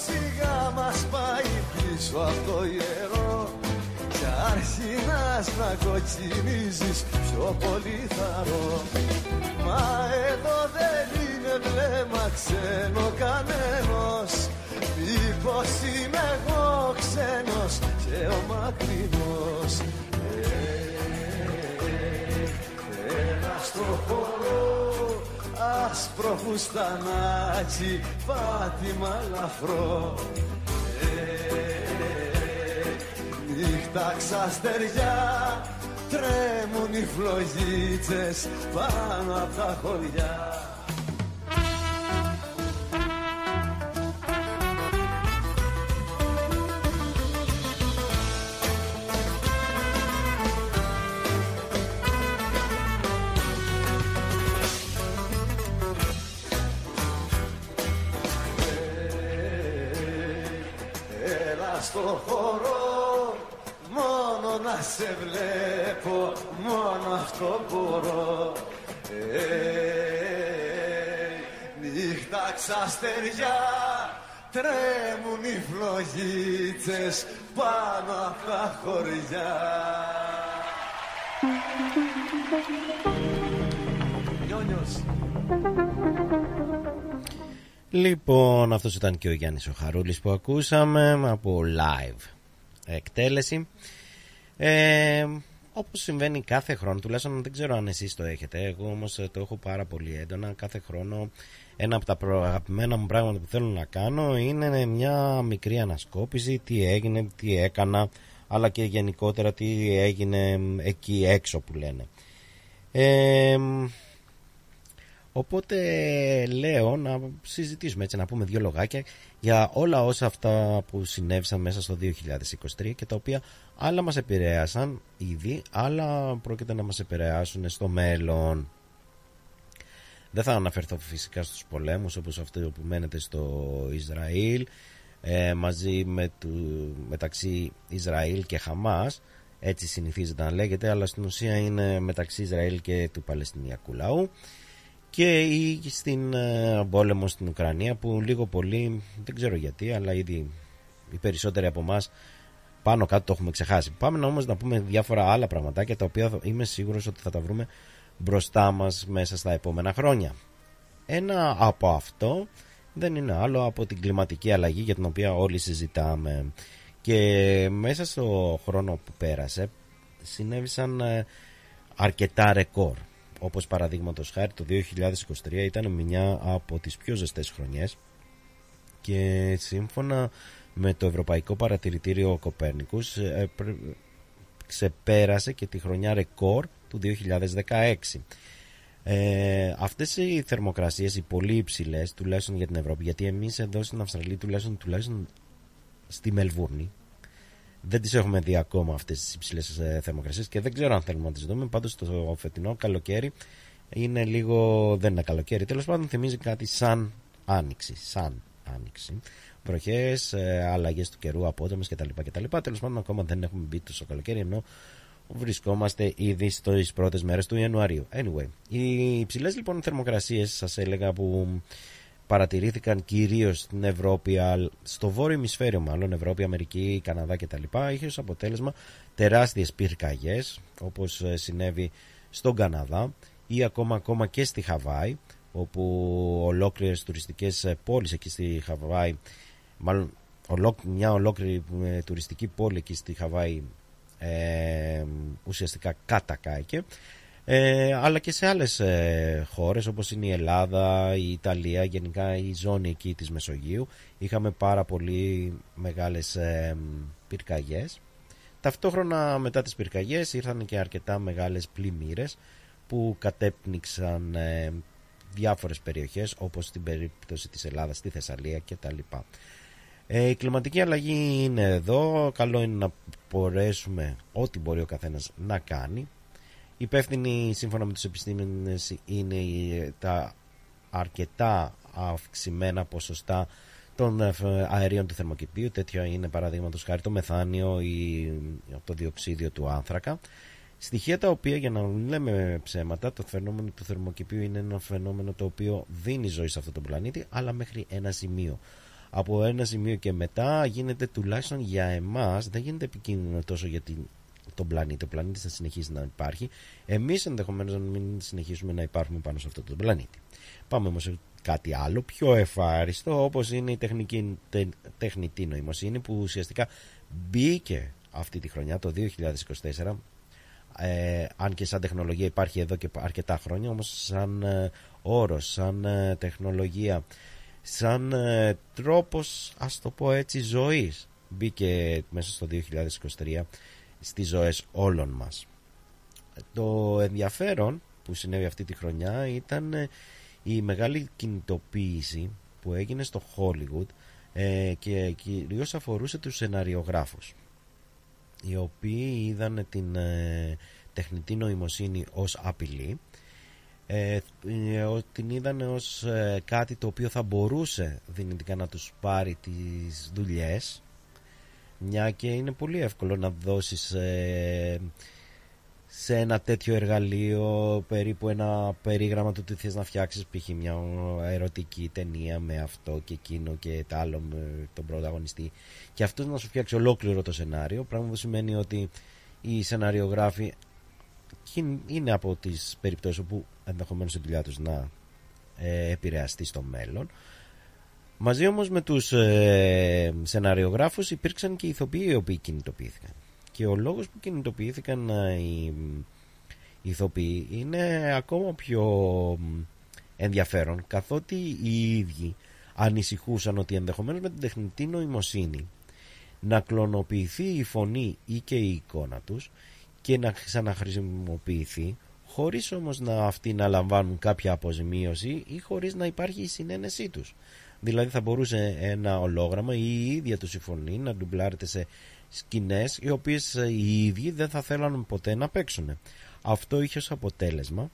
σιγά μας πάει πίσω από το ιερό Κι αρχινάς να κοκκινίζεις πιο πολύ θαρώ Μα εδώ δεν είναι βλέμμα ξένο κανένος Μήπως είμαι εγώ ξένος και ο μακρινός Ε, Ένα στο χώρο άσπρο φουστανάκι πάτημα λαφρό. Ε, Νύχτα ξαστεριά τρέμουν οι φλογίτσες πάνω από τα χωριά στο χώρο μόνο να σε βλέπω μόνο αυτό μπορώ. Ε, Νύχτα ξαστεριά τρέμουν οι φλογίτσες πάνω από τα χωριά. Νιόνιος Λοιπόν, αυτός ήταν και ο Γιάννης ο Χαρούλης που ακούσαμε από live εκτέλεση. Ε, όπως συμβαίνει κάθε χρόνο, τουλάχιστον δεν ξέρω αν εσείς το έχετε, εγώ όμως ε, το έχω πάρα πολύ έντονα. Κάθε χρόνο ένα από τα προ- αγαπημένα μου πράγματα που θέλω να κάνω είναι μια μικρή ανασκόπηση, τι έγινε, τι έκανα, αλλά και γενικότερα τι έγινε εκεί έξω που λένε. Ε, Οπότε λέω να συζητήσουμε έτσι, να πούμε δύο λογάκια για όλα όσα αυτά που συνέβησαν μέσα στο 2023 και τα οποία άλλα μας επηρέασαν ήδη, άλλα πρόκειται να μας επηρεάσουν στο μέλλον. Δεν θα αναφερθώ φυσικά στους πολέμους όπως αυτό που μένεται στο Ισραήλ ε, μαζί με του, μεταξύ Ισραήλ και Χαμάς έτσι συνηθίζεται να λέγεται αλλά στην ουσία είναι μεταξύ Ισραήλ και του Παλαιστινιακού λαού και ή στην ε, πόλεμο στην Ουκρανία που λίγο πολύ δεν ξέρω γιατί αλλά ήδη οι περισσότεροι από εμάς πάνω κάτω το έχουμε ξεχάσει. Πάμε να όμως να πούμε διάφορα άλλα πραγματάκια τα οποία είμαι σίγουρος ότι θα τα βρούμε μπροστά μας μέσα στα επόμενα χρόνια. Ένα από αυτό δεν είναι άλλο από την κλιματική αλλαγή για την οποία όλοι συζητάμε και μέσα στο χρόνο που πέρασε συνέβησαν ε, αρκετά ρεκόρ όπως παραδείγματος χάρη το 2023 ήταν μια από τις πιο ζεστές χρονιές και σύμφωνα με το Ευρωπαϊκό Παρατηρητήριο Κοπέρνικους ε, ξεπέρασε και τη χρονιά ρεκόρ του 2016. Ε, αυτές οι θερμοκρασίες, οι πολύ υψηλές, τουλάχιστον για την Ευρώπη, γιατί εμείς εδώ στην Αυστραλία, τουλάχιστον, τουλάχιστον στη Μελβούρνη, δεν τις έχουμε δει ακόμα αυτές τις υψηλές ε, θερμοκρασίες και δεν ξέρω αν θέλουμε να τις δούμε. Πάντως το φετινό καλοκαίρι είναι λίγο, δεν είναι καλοκαίρι, τέλος πάντων θυμίζει κάτι σαν άνοιξη, σαν άνοιξη βροχές, ε, αλλαγές του καιρού, απότομες κτλ. κτλ. Τέλος πάντων, ακόμα δεν έχουμε μπει στο καλοκαίρι, ενώ βρισκόμαστε ήδη στις πρώτες μέρες του Ιανουαρίου. Anyway, οι υψηλές λοιπόν θερμοκρασίες, σας έλεγα, που παρατηρήθηκαν κυρίως στην Ευρώπη, στο βόρειο ημισφαίριο μάλλον, Ευρώπη, Αμερική, Καναδά κτλ. είχε ως αποτέλεσμα τεράστιες πυρκαγιές, όπως ε, συνέβη στον Καναδά ή ακόμα, ακόμα και στη Χαβάη, όπου ολόκληρες τουριστικές ε, πόλεις εκεί στη Χαβάη μάλλον μια ολόκληρη ε, τουριστική πόλη εκεί στη Χαβάη ε, ουσιαστικά κατακάηκε ε, αλλά και σε άλλες ε, χώρες όπως είναι η Ελλάδα, η Ιταλία, γενικά η ζώνη εκεί της Μεσογείου είχαμε πάρα πολύ μεγάλες ε, πυρκαγιές ταυτόχρονα μετά τις πυρκαγιές ήρθαν και αρκετά μεγάλες πλημμύρες που κατέπνιξαν ε, διάφορες περιοχές όπως στην περίπτωση της Ελλάδας, στη Θεσσαλία κτλ. Ε, η κλιματική αλλαγή είναι εδώ. Καλό είναι να μπορέσουμε ό,τι μπορεί ο καθένας να κάνει. Υπεύθυνοι σύμφωνα με τους επιστήμονες είναι τα αρκετά αυξημένα ποσοστά των ε, αερίων του θερμοκηπίου. Τέτοιο είναι παραδείγματος χάρη το μεθάνιο ή το διοξίδιο του άνθρακα. Στοιχεία τα οποία για να μην λέμε ψέματα, το φαινόμενο του θερμοκηπίου είναι ένα φαινόμενο το οποίο δίνει ζωή σε αυτό το πλανήτη, αλλά μέχρι ένα σημείο από ένα σημείο και μετά γίνεται τουλάχιστον για εμάς δεν γίνεται επικίνδυνο τόσο για την, τον πλανήτη. Ο πλανήτης θα συνεχίσει να υπάρχει. Εμείς ενδεχομένως να μην συνεχίσουμε να υπάρχουμε πάνω σε αυτό τον πλανήτη. Πάμε όμως σε κάτι άλλο πιο ευχάριστο όπως είναι η τεχνική, τε, τεχνητή νοημοσύνη που ουσιαστικά μπήκε αυτή τη χρονιά το 2024 ε, αν και σαν τεχνολογία υπάρχει εδώ και αρκετά χρόνια όμως σαν ε, όρος, σαν ε, τεχνολογία σαν ε, τρόπος ας το πω έτσι ζωής μπήκε μέσα στο 2023 στις ζωές όλων μας. Το ενδιαφέρον που συνέβη αυτή τη χρονιά ήταν ε, η μεγάλη κινητοποίηση που έγινε στο Hollywood ε, και κυρίως αφορούσε τους σεναριογράφους οι οποίοι είδαν την ε, τεχνητή νοημοσύνη ως απειλή ε, ε την είδαν ως ε, κάτι το οποίο θα μπορούσε δυνητικά να τους πάρει τις δουλειές μια και είναι πολύ εύκολο να δώσεις ε, σε ένα τέτοιο εργαλείο περίπου ένα περίγραμμα του τι θες να φτιάξεις π.χ. μια ερωτική ταινία με αυτό και εκείνο και τα άλλο με τον πρωταγωνιστή και αυτός να σου φτιάξει ολόκληρο το σενάριο πράγμα που σημαίνει ότι οι σεναριογράφοι είναι από τις περιπτώσεις όπου ενδεχομένως η δουλειά τους να ε, επηρεαστεί στο μέλλον. Μαζί όμως με τους ε, σεναριογράφους υπήρξαν και ηθοποιοί οι οποίοι κινητοποιήθηκαν. Και ο λόγος που κινητοποιήθηκαν ε, οι, οι ηθοποιοί είναι ακόμα πιο ενδιαφέρον καθότι οι ίδιοι ανησυχούσαν ότι ενδεχομένως με την τεχνητή νοημοσύνη να κλωνοποιηθεί η φωνή ή και η εικόνα τους και να ξαναχρησιμοποιηθεί χωρίς όμως να αυτοί να λαμβάνουν κάποια αποζημίωση ή χωρίς να υπάρχει η συνένεσή τους. Δηλαδή θα μπορούσε ένα ολόγραμμα ή η ίδια του η φωνή να ντουμπλάρεται σε σκηνές οι οποίες ε, οι ίδιοι δεν θα θέλαν ποτέ να παίξουν. Αυτό είχε ως αποτέλεσμα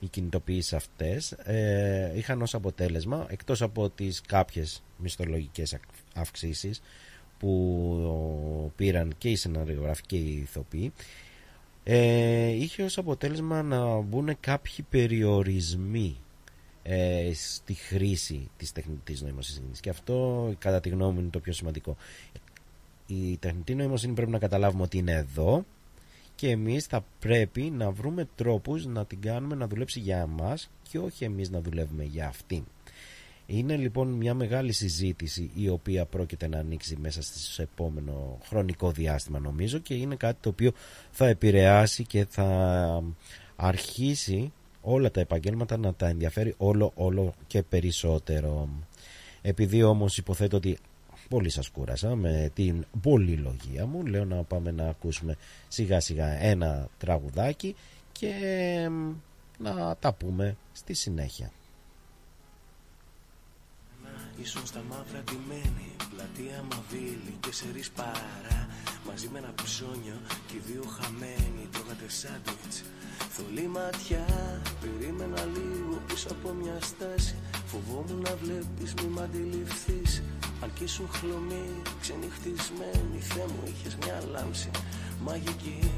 οι κινητοποιήσεις αυτές ε, είχαν ως αποτέλεσμα εκτός από τις κάποιες μισθολογικές αυξήσεις που πήραν και οι σεναριογράφοι και οι ηθοποιοί ε, είχε ως αποτέλεσμα να μπουν κάποιοι περιορισμοί ε, στη χρήση της τεχνητής νοημοσύνης. Και αυτό κατά τη γνώμη μου είναι το πιο σημαντικό. Η τεχνητή νοημοσύνη πρέπει να καταλάβουμε ότι είναι εδώ και εμείς θα πρέπει να βρούμε τρόπους να την κάνουμε να δουλέψει για εμάς και όχι εμείς να δουλεύουμε για αυτήν. Είναι λοιπόν μια μεγάλη συζήτηση η οποία πρόκειται να ανοίξει μέσα στο επόμενο χρονικό διάστημα νομίζω και είναι κάτι το οποίο θα επηρεάσει και θα αρχίσει όλα τα επαγγέλματα να τα ενδιαφέρει όλο όλο και περισσότερο. Επειδή όμως υποθέτω ότι πολύ σας κούρασα με την πολυλογία μου λέω να πάμε να ακούσουμε σιγά σιγά ένα τραγουδάκι και να τα πούμε στη συνέχεια. Ήσουν στα μαύρα ντυμένη, πλατεία μαβίλη και σε παρά Μαζί με ένα ψώνιο και δύο χαμένοι τρώγατε σάντουιτς Θολή ματιά, περίμενα λίγο πίσω από μια στάση. Φοβόμουν να βλέπεις μη μ' αντιληφθείς. Αν κι ήσουν χλωμή, ξενυχτισμένη Θεέ μου είχες μια λάμψη μαγική.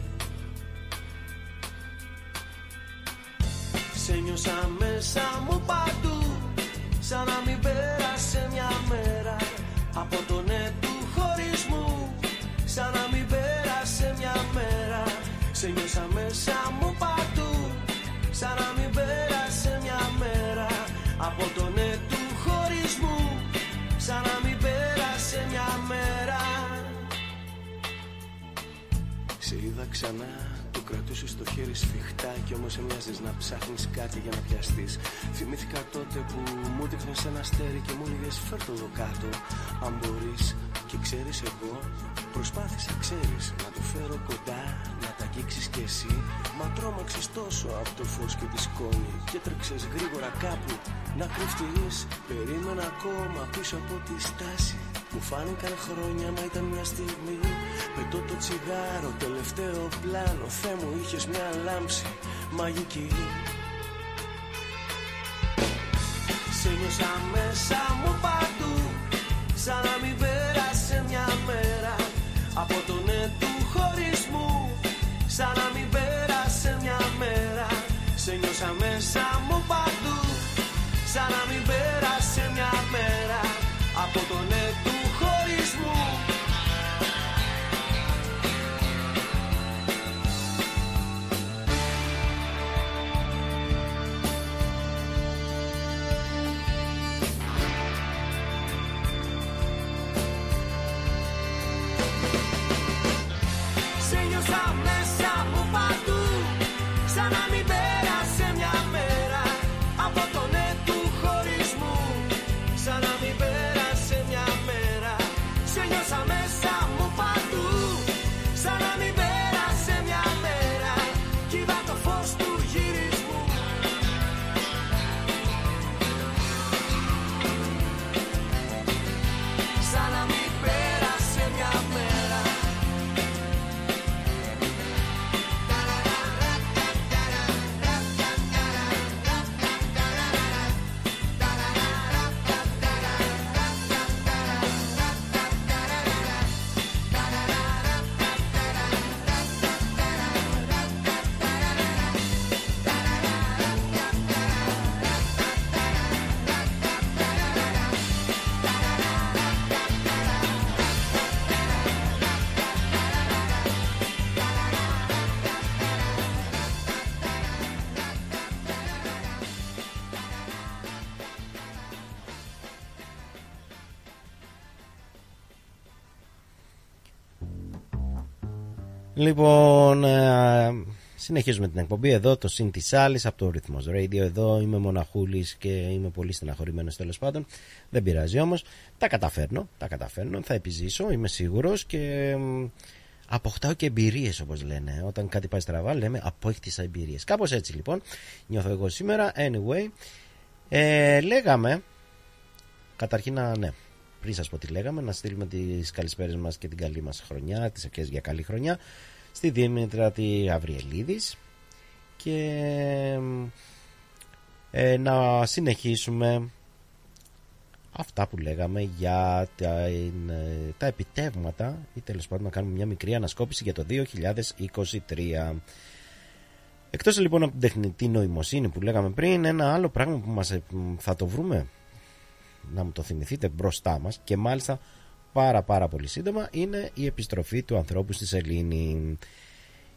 Σε νιώσα μέσα μου παντού Σαν να μην πέρασε μια μέρα. Από το ναι του χωρισμού Σαν να μην πέρασε μια μέρα Σε νιώσα μέσα μου παντού Σαν να μην πέρασε μια μέρα Από το ναι του χωρισμού. Σαν να μην πέρασε μια μέρα. Σε είδα ξανά κρατούσες το χέρι σφιχτά κι όμως έμοιαζες να ψάχνεις κάτι για να πιαστείς. Θυμήθηκα τότε που μου δείχνες ένα αστέρι και μου έλεγες φέρ το εδώ κάτω Αν μπορείς και ξέρεις εγώ προσπάθησα ξέρεις να το φέρω κοντά να τα αγγίξεις κι εσύ. Μα τρόμαξες τόσο από το φως και τη σκόνη και τρέξες γρήγορα κάπου. Να κρυφτείς Περίμενα ακόμα πίσω από τη στάση. Μου φάνηκαν χρόνια μα ήταν μια στιγμή. Πετώ το τσιγάρο, τελευταίο πλάνο Θεέ μου είχες μια λάμψη μαγική. Σε νιώσα μέσα μου παντού Σαν να μην πέρασε μια μέρα Από το ναι του χωρισμού Σαν να μην πέρασε μια μέρα. Σε νιώσα μέσα μου παντού Σαν να μην πέρασε μια μέρα Από το ναι Λοιπόν, ε, συνεχίζουμε την εκπομπή εδώ, το συν της άλλης από το Rhythmos Radio. Εδώ είμαι μοναχούλης και είμαι πολύ στεναχωρημένος τέλος πάντων. Δεν πειράζει όμως. Τα καταφέρνω, τα καταφέρνω, θα επιζήσω, είμαι σίγουρος και αποκτάω και εμπειρίες όπως λένε. Όταν κάτι πάει στραβά, λέμε απόκτησα εμπειρίες. Κάπως έτσι λοιπόν νιώθω εγώ σήμερα. Anyway, ε, λέγαμε, καταρχήν να, ναι, πριν σας πω τι λέγαμε, να στείλουμε τις καλησπέρες μας και την καλή μας χρονιά, τις ευχές για καλή χρονιά στη Δήμητρα τη Αβριελίδης και ε, να συνεχίσουμε αυτά που λέγαμε για τα, ε, τα επιτεύγματα ή τέλος πάντων να κάνουμε μια μικρή ανασκόπηση για το 2023. Εκτός λοιπόν από την τεχνητή νοημοσύνη που λέγαμε πριν, ένα άλλο πράγμα που μας, ε, θα το βρούμε, να μου το θυμηθείτε μπροστά μας και μάλιστα πάρα πάρα πολύ σύντομα είναι η επιστροφή του ανθρώπου στη Σελήνη.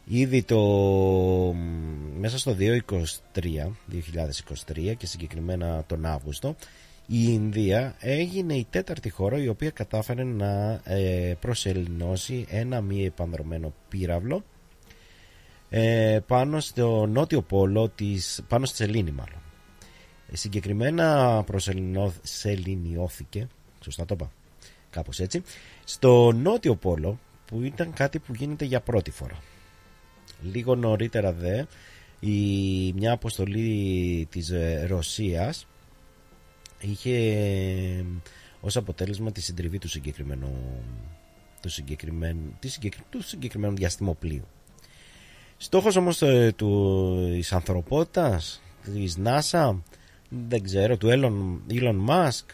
Ήδη το μέσα στο 2023, 2023 και συγκεκριμένα τον Αύγουστο η Ινδία έγινε η τέταρτη χώρα η οποία κατάφερε να ε, προσελεινώσει ένα μη επανδρομένο πύραυλο ε, πάνω στο νότιο πόλο της, πάνω στη Σελήνη μάλλον. Ε, συγκεκριμένα προσελεινιώθηκε, σωστά το είπα, κάπως έτσι, στο νότιο πόλο που ήταν κάτι που γίνεται για πρώτη φορά. Λίγο νωρίτερα δε η, μια αποστολή της ε, Ρωσίας είχε ως αποτέλεσμα τη συντριβή του συγκεκριμένου του συγκεκριμένου, του συγκεκριμένου διαστημοπλίου. Στόχος όμως ε, του, της ανθρωπότητας, της NASA, δεν ξέρω, του Elon, Elon Musk,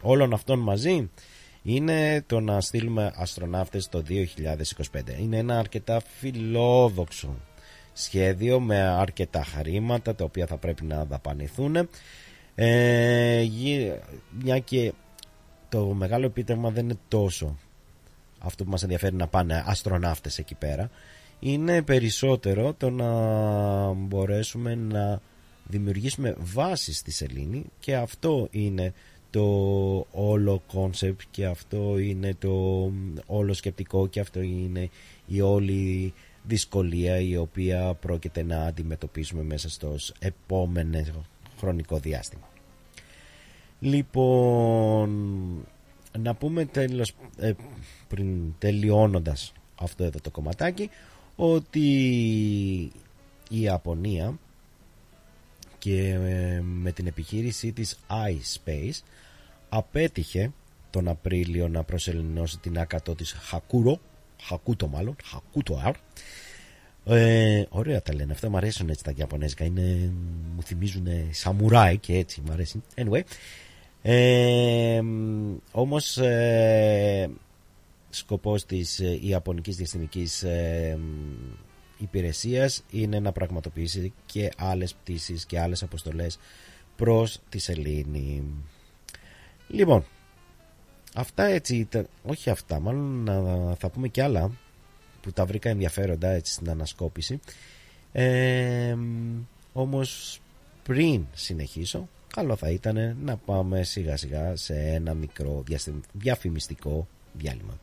όλων αυτών μαζί, είναι το να στείλουμε αστροναύτες το 2025. Είναι ένα αρκετά φιλόδοξο σχέδιο με αρκετά χρήματα τα οποία θα πρέπει να δαπανηθούν ε, μια και το μεγάλο επίτευγμα δεν είναι τόσο αυτό που μας ενδιαφέρει να πάνε αστροναύτες εκεί πέρα είναι περισσότερο το να μπορέσουμε να δημιουργήσουμε βάσεις στη σελήνη και αυτό είναι το όλο κόνσεπτ και αυτό είναι το όλο σκεπτικό και αυτό είναι η όλη δυσκολία η οποία πρόκειται να αντιμετωπίσουμε μέσα στο επόμενο χρονικό διάστημα. Λοιπόν, να πούμε τέλος, ε, πριν τελειώνοντας αυτό εδώ το κομματάκι ότι η Ιαπωνία και ε, με την επιχείρησή της iSpace απέτυχε τον Απρίλιο να προσελεινώσει την άκατο της Χακούρο Χακούτο μάλλον, Χακούτο R. Ε, ωραία τα λένε αυτά, μου αρέσουν έτσι τα Ιαπωνέζικα είναι, μου θυμίζουν σαμουράι και έτσι μου αρέσει. Anyway ε, όμως ε, σκοπός της ε, Ιαπωνικής Διαστημικής ε, Υπηρεσίας είναι να πραγματοποιήσει και άλλες πτήσεις και άλλες αποστολές προς τη Σελήνη. Λοιπόν, αυτά έτσι ήταν, όχι αυτά, μάλλον να, θα πούμε και άλλα που τα βρήκα ενδιαφέροντα έτσι στην ανασκόπηση. Ε, όμως πριν συνεχίσω καλό θα ήταν να πάμε σιγά σιγά σε ένα μικρό διαφημιστικό διάλειμμα.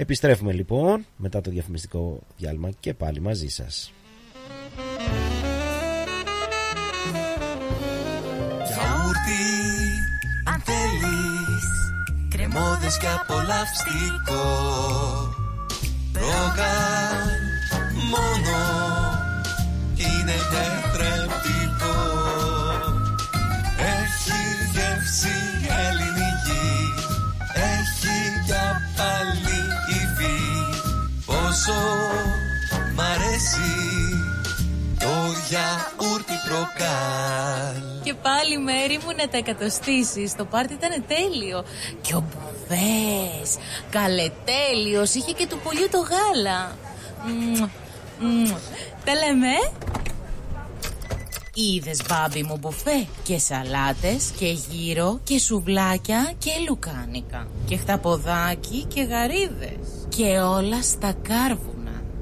Επιστρέφουμε λοιπόν μετά το διαφημιστικό διάλειμμα και πάλι μαζί σας. Γιαούρτι, αν θέλεις Κρεμόδες και απολαυστικό Ρόγαν μόνο Είναι τετρεπτικό Έχει γεύση γιαούρτι προκάλ Και πάλι μέρη μου να τα εκατοστήσεις. Το πάρτι ήταν τέλειο. Και ο Μπουβές Καλετέλειος Είχε και του πολιού το γάλα. Μμμ, μμμ. Τα λέμε. Είδες μπάμπι μου μπουφέ; Και σαλάτες και γύρο και σουβλάκια και λουκάνικα. Και χταποδάκι και γαρίδες. Και όλα στα κάρβουνα.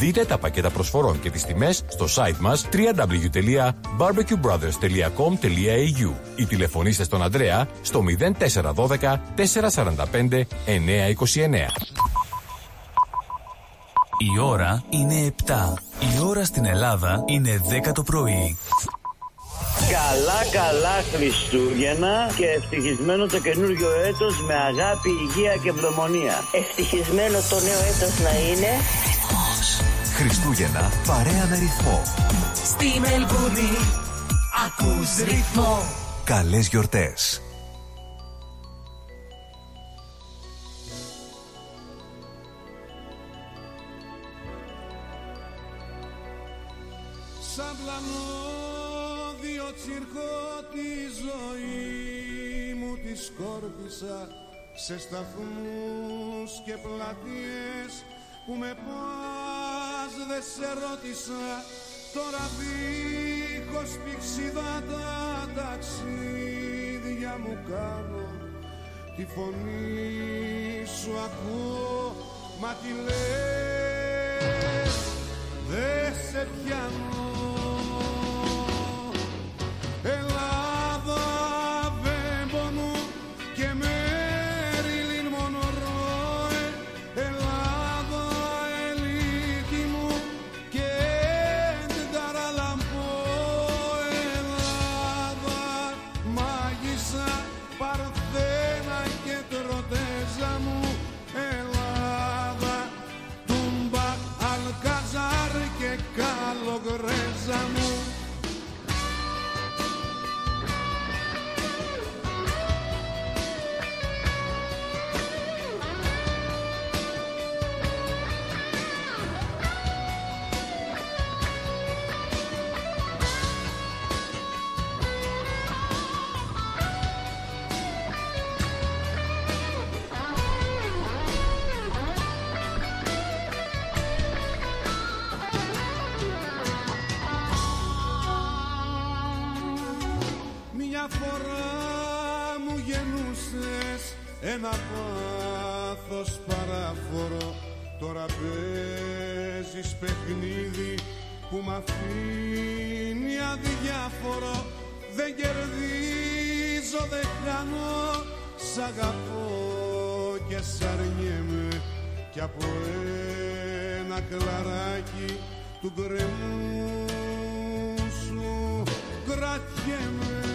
Δείτε τα πακέτα προσφορών και τις τιμές στο site μας www.barbecuebrothers.com.au ή τηλεφωνήστε στον Ανδρέα στο 0412 445 929. Η ώρα είναι 7. Η ώρα στην Ελλάδα είναι 10 το πρωί. Καλά καλά Χριστούγεννα και ευτυχισμένο το καινούριο έτος με αγάπη, υγεία και ευδομονία. Ευτυχισμένο το νέο έτος να είναι. Χριστούγεννα παρέα με ρυθμό. Στη Μελβούνι ακούς ρυθμό. Καλές γιορτές. Σαν πλανόδιο τσιρκό τη ζωή μου τη σκόρπισα σε σταθμούς και πλατείες που με πας δεν σε ρώτησα. Τώρα δίχως πηξίδα τα ταξίδια μου κάνω. Τη φωνή σου ακούω μα τι λες. Δεν σε πιάνω φορά μου γεννούσες ένα πάθος παράφορο. Τώρα παίζεις παιχνίδι που μ' αφήνει αδιάφορο. Δεν κερδίζω, δεν χάνω Σ' αγαπώ και σ' αρνιέμαι. Κι από ένα κλαράκι του γκρεμού σου κρατιέμαι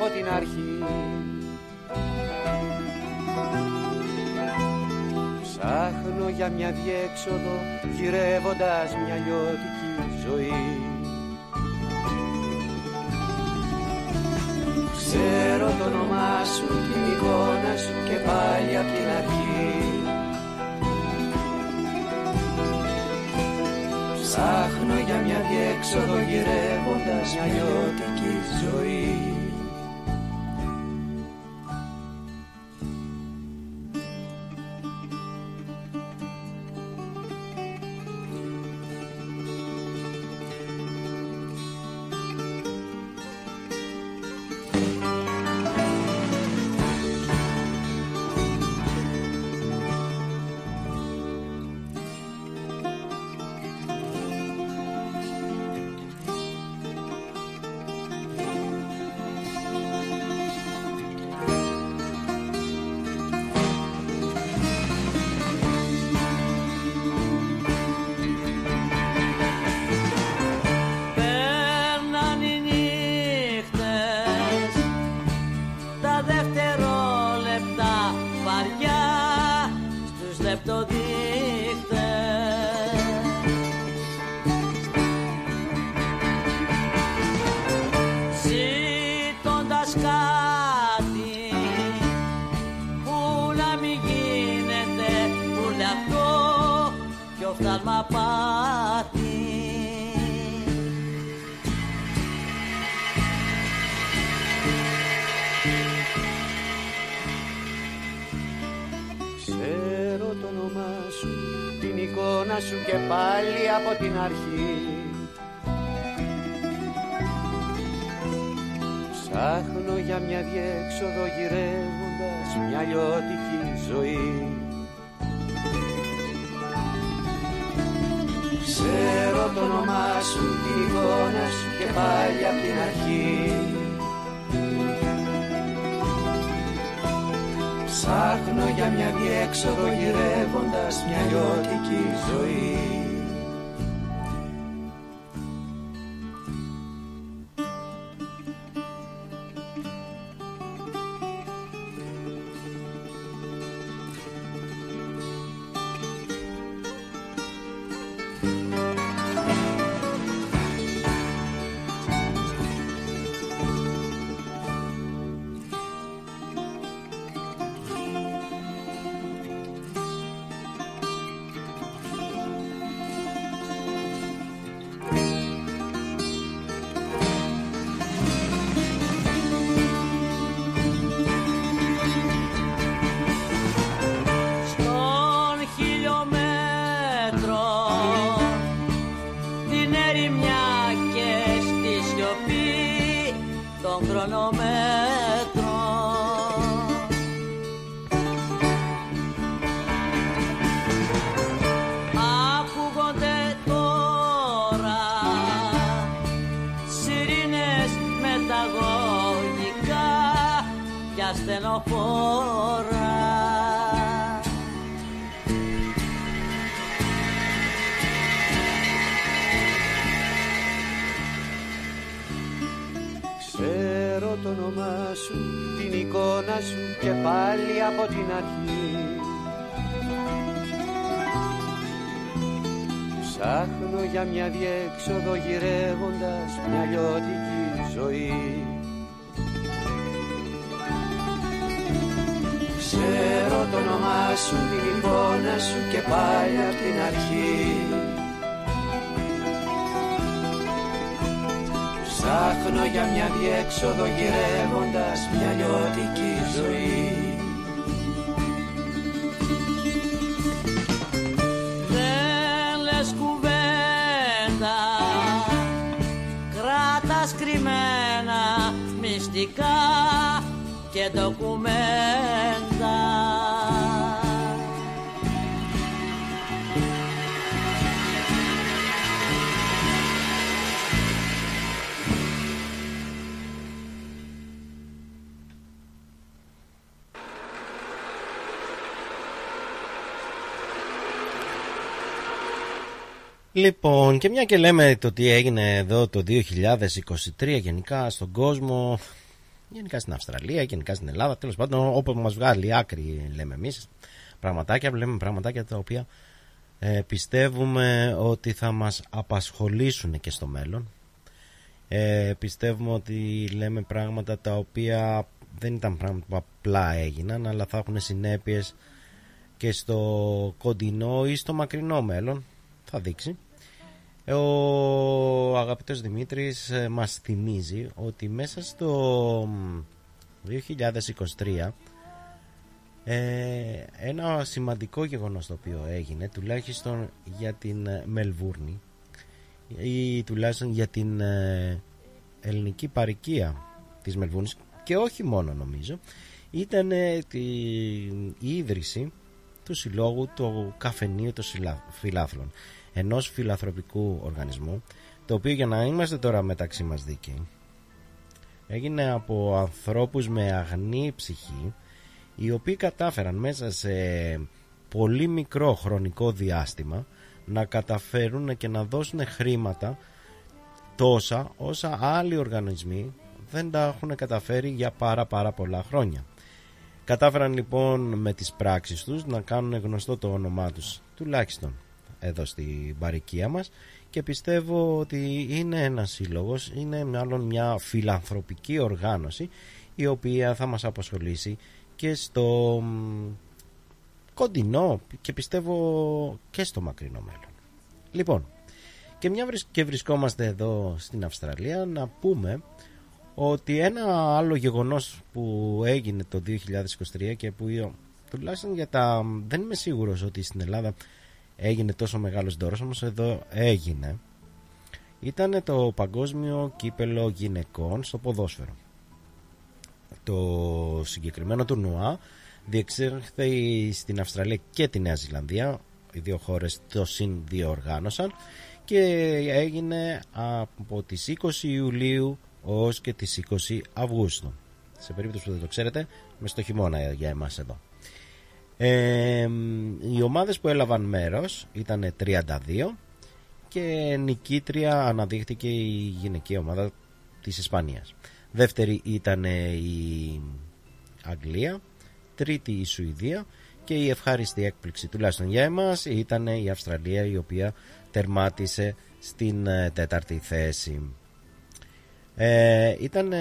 από την αρχή. Σ' Ψάχνω για μια διέξοδο γυρεύοντας μια λιώτικη ζωή. Ξέρω το όνομά σου, την εικόνα σου και πάλι απ' την αρχή. Ψάχνω για μια διέξοδο γυρεύοντας μια λιώτικη ζωή για μια διέξοδο γυρεύοντας μια λιώτικη ζωή. Ξέρω το όνομά σου, την εικόνα σου και πάλι από την αρχή. Ψάχνω για μια διέξοδο γυρεύοντας μια λιώτικη ζωή μυστικά και ντοκουμέντα Λοιπόν, και μια και λέμε το τι έγινε εδώ το 2023 γενικά στον κόσμο, γενικά στην Αυστραλία, γενικά στην Ελλάδα, τέλος πάντων όπου μας βγάλει άκρη λέμε εμείς, πραγματάκια, βλέπουμε πραγματάκια τα οποία ε, πιστεύουμε ότι θα μας απασχολήσουν και στο μέλλον. Ε, πιστεύουμε ότι λέμε πράγματα τα οποία δεν ήταν πράγματα που απλά έγιναν, αλλά θα έχουν συνέπειες και στο κοντινό ή στο μακρινό μέλλον. Θα δείξει. Ο αγαπητός Δημήτρης ε, μας θυμίζει ότι μέσα στο 2023 ε, ένα σημαντικό γεγονός το οποίο έγινε τουλάχιστον για την ε, Μελβούρνη ή τουλάχιστον για την ε, ελληνική παροικία της Μελβούρνης και όχι μόνο νομίζω ήταν η ίδρυση του συλλόγου του καφενείου των φιλάθλων ενός φιλαθροπικού οργανισμού το οποίο για να είμαστε τώρα μεταξύ μας δίκαιοι έγινε από ανθρώπους με αγνή ψυχή οι οποίοι κατάφεραν μέσα σε πολύ μικρό χρονικό διάστημα να καταφέρουν και να δώσουν χρήματα τόσα όσα άλλοι οργανισμοί δεν τα έχουν καταφέρει για πάρα πάρα πολλά χρόνια. Κατάφεραν λοιπόν με τις πράξεις τους να κάνουν γνωστό το όνομά τους τουλάχιστον εδώ στην παροικία μας και πιστεύω ότι είναι ένας σύλλογος, είναι μάλλον μια φιλανθρωπική οργάνωση η οποία θα μας απασχολήσει και στο κοντινό και πιστεύω και στο μακρινό μέλλον. Λοιπόν, και μια και βρισκόμαστε εδώ στην Αυστραλία να πούμε ότι ένα άλλο γεγονός που έγινε το 2023 και που τουλάχιστον για τα δεν είμαι σίγουρος ότι στην Ελλάδα έγινε τόσο μεγάλος δώρος όμως εδώ έγινε. Ήταν το παγκόσμιο κύπελο γυναικών στο ποδόσφαιρο. Το συγκεκριμένο τουρνουά διεξέρχεται στην Αυστραλία και τη Νέα Ζηλανδία. Οι δύο χώρες το συν διοργάνωσαν και έγινε από τις 20 Ιουλίου ως και τις 20 Αυγούστου. Σε περίπτωση που δεν το ξέρετε με στο χειμώνα για εμάς εδώ ε, οι ομάδες που έλαβαν μέρος ήταν 32 και νικήτρια αναδείχθηκε η γυναική ομάδα της Ισπανίας. Δεύτερη ήταν η Αγγλία τρίτη η Σουηδία και η ευχάριστη έκπληξη τουλάχιστον για εμάς ήταν η Αυστραλία η οποία τερμάτισε στην ε, τέταρτη θέση. Ε, ήταν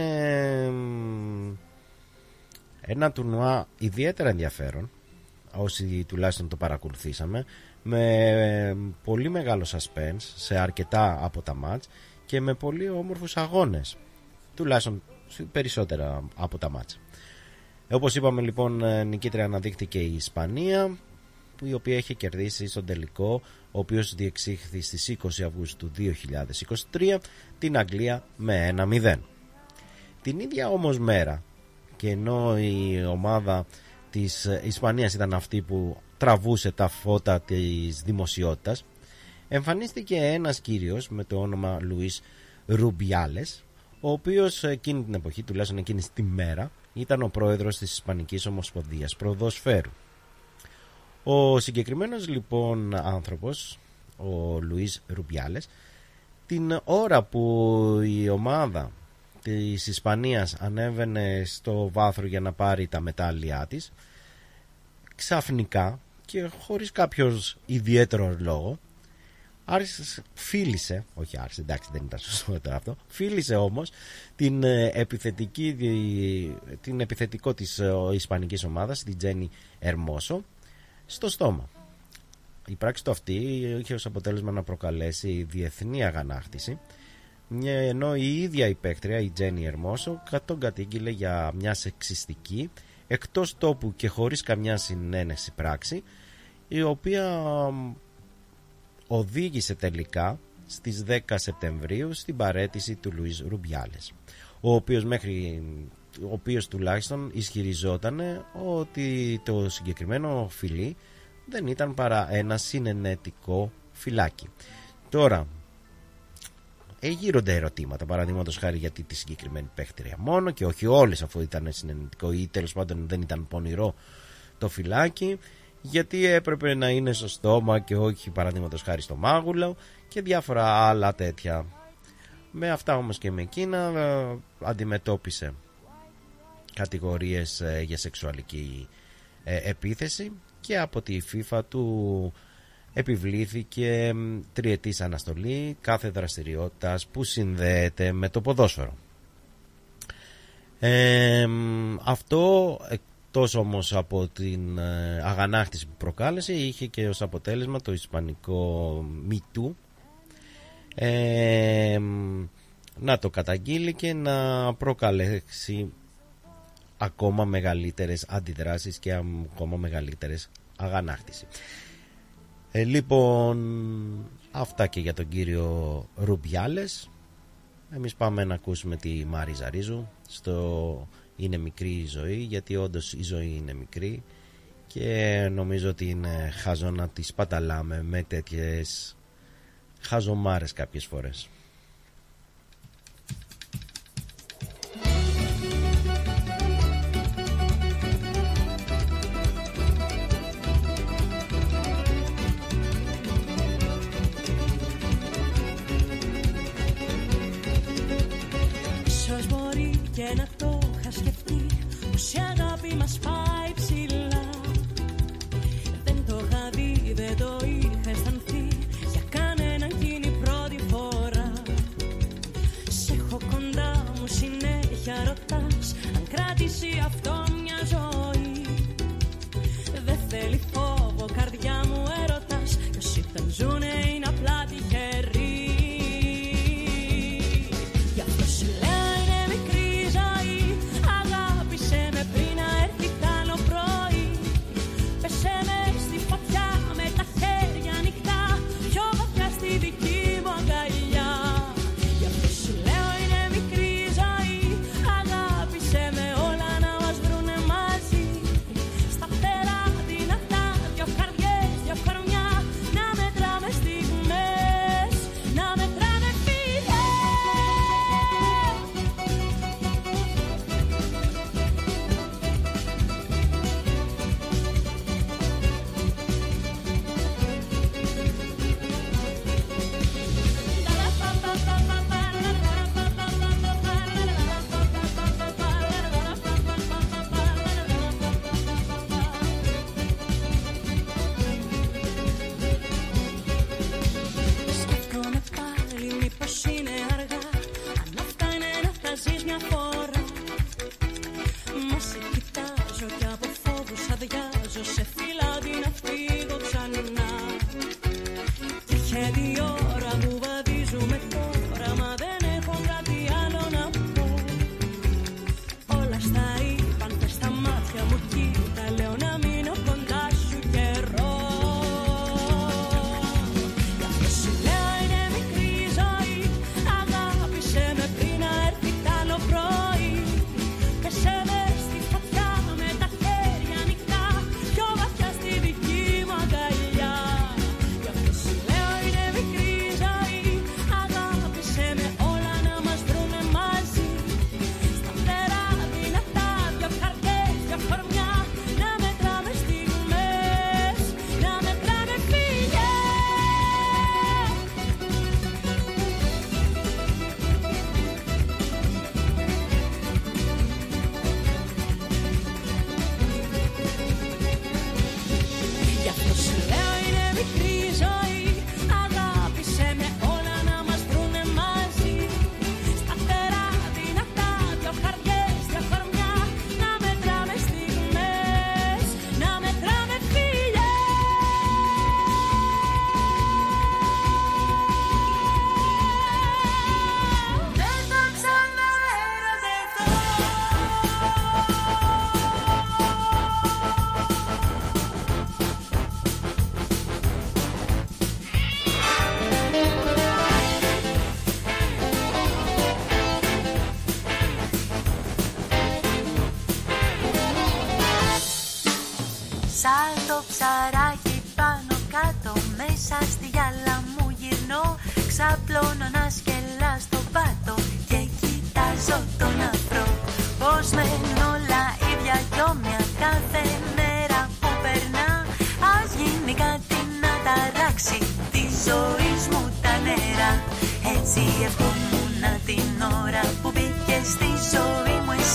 ένα τουρνουά ιδιαίτερα ενδιαφέρον όσοι τουλάχιστον το παρακολουθήσαμε με πολύ μεγάλο suspense σε αρκετά από τα μάτς και με πολύ όμορφους αγώνες τουλάχιστον περισσότερα από τα μάτς. Όπως είπαμε λοιπόν νικήτρια αναδείχθηκε η Ισπανία η οποία έχει κερδίσει στον τελικό ο οποίος διεξήχθη στις 20 Αυγούστου 2023 την Αγγλία με 1-0 την ίδια όμως μέρα και ενώ η ομάδα της Ισπανίας ήταν αυτή που τραβούσε τα φώτα της δημοσιότητας. Εμφανίστηκε ένας κύριος με το όνομα Λουίς Ρουμπιάλες ο οποίος εκείνη την εποχή τουλάχιστον εκείνη τη μέρα ήταν ο πρόεδρος της Ισπανικής Ομοσπονδίας Προδοσφαίρου ο συγκεκριμένος λοιπόν άνθρωπος ο Λουίς Ρουμπιάλες την ώρα που η ομάδα της Ισπανίας ανέβαινε στο βάθρο για να πάρει τα μετάλλια της ξαφνικά και χωρίς κάποιος ιδιαίτερος λόγο άρχισε, φίλησε, όχι άρχισε, εντάξει δεν ήταν σωστό τώρα αυτό, φίλησε όμως την ε, επιθετική, την επιθετικό της ε, ισπανικής ομάδας, την Τζένι Ερμόσο, στο στόμα. Η πράξη του αυτή είχε ως αποτέλεσμα να προκαλέσει διεθνή αγανάκτηση ενώ η ίδια η παίκτρια, η Τζένι Ερμόσο, τον κατήγγειλε για μια σεξιστική, εκτός τόπου και χωρίς καμιά συνένεση πράξη, η οποία οδήγησε τελικά στις 10 Σεπτεμβρίου στην παρέτηση του Λουίς Ρουμπιάλες, ο οποίος μέχρι ο οποίος τουλάχιστον ισχυριζόταν ότι το συγκεκριμένο φιλί δεν ήταν παρά ένα συνενετικό φυλάκι. Τώρα, γύρονται ερωτήματα, παραδείγματος χάρη γιατί τη συγκεκριμένη παίχτρια μόνο και όχι όλες αφού ήταν συνενετικό ή τέλος πάντων δεν ήταν πονηρό το φυλάκι, γιατί έπρεπε να είναι στο στόμα και όχι παραδείγματος χάρη στο μάγουλο και διάφορα άλλα τέτοια. Με αυτά όμως και με εκείνα ε, αντιμετώπισε κατηγορίες ε, για σεξουαλική ε, επίθεση και από τη FIFA του επιβλήθηκε μ, τριετής αναστολή κάθε δραστηριότητας που συνδέεται με το ποδόσφαιρο. Ε, μ, αυτό εκτός όμως από την ε, αγανάκτηση που προκάλεσε είχε και ως αποτέλεσμα το ισπανικό MeToo ε, μ, να το καταγγείλει και να προκαλέσει ακόμα μεγαλύτερες αντιδράσεις και ακόμα μεγαλύτερες αγανάκτηση. Ε, λοιπόν, αυτά και για τον κύριο Ρουμπιάλες. Εμείς πάμε να ακούσουμε τη Μάρη Ζαρίζου στο «Είναι μικρή η ζωή» γιατί όντως η ζωή είναι μικρή και νομίζω ότι είναι χαζό να τη σπαταλάμε με τέτοιες χαζομάρες κάποιες φορές. Αυτό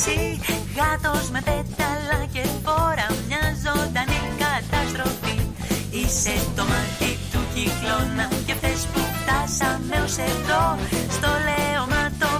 εσύ Γάτος με πέταλα και φόρα Μια ζωντανή καταστροφή. Είσαι το μάτι του κυκλώνα Και θες που φτάσαμε ως εδώ Στο λέωμα το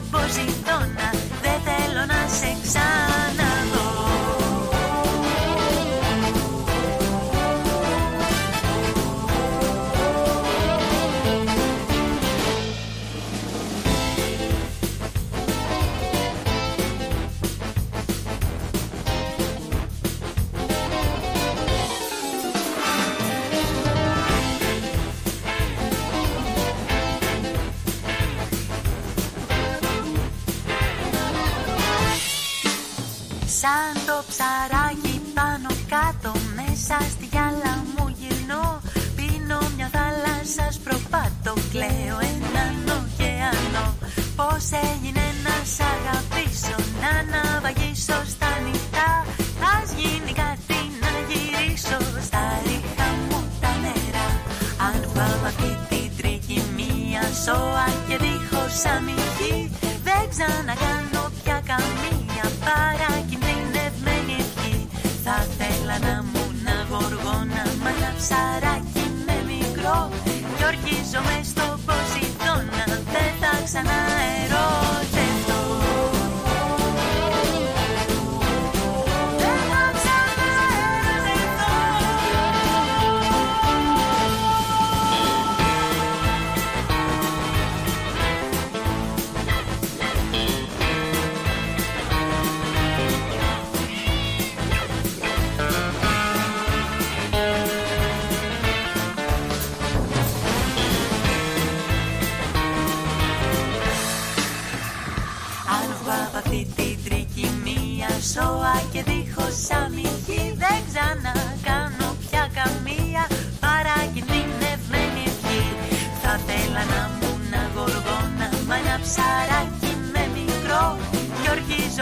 σώα και δίχως αμυγή. Δεν ξανακάνω πια καμία παρακινδυνευμένη ευχή. Θα θέλα να μου να γοργόνα μα ένα ψαράκι με μικρό. Κι ορκίζομαι Κι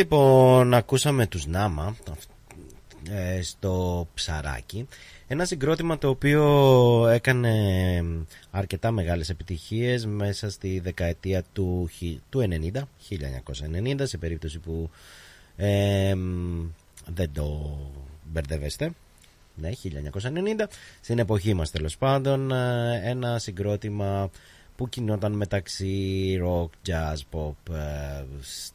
Λοιπόν, ακούσαμε τους Νάμα ε, στο ψαράκι. Ένα συγκρότημα το οποίο έκανε αρκετά μεγάλες επιτυχίες μέσα στη δεκαετία του, χι- του 90, 1990, σε περίπτωση που ε, δεν το μπερδεύεστε. Ναι, 1990. Στην εποχή μας τέλος πάντων ε, ένα συγκρότημα που κινόταν μεταξύ rock, jazz, pop, ε, σ-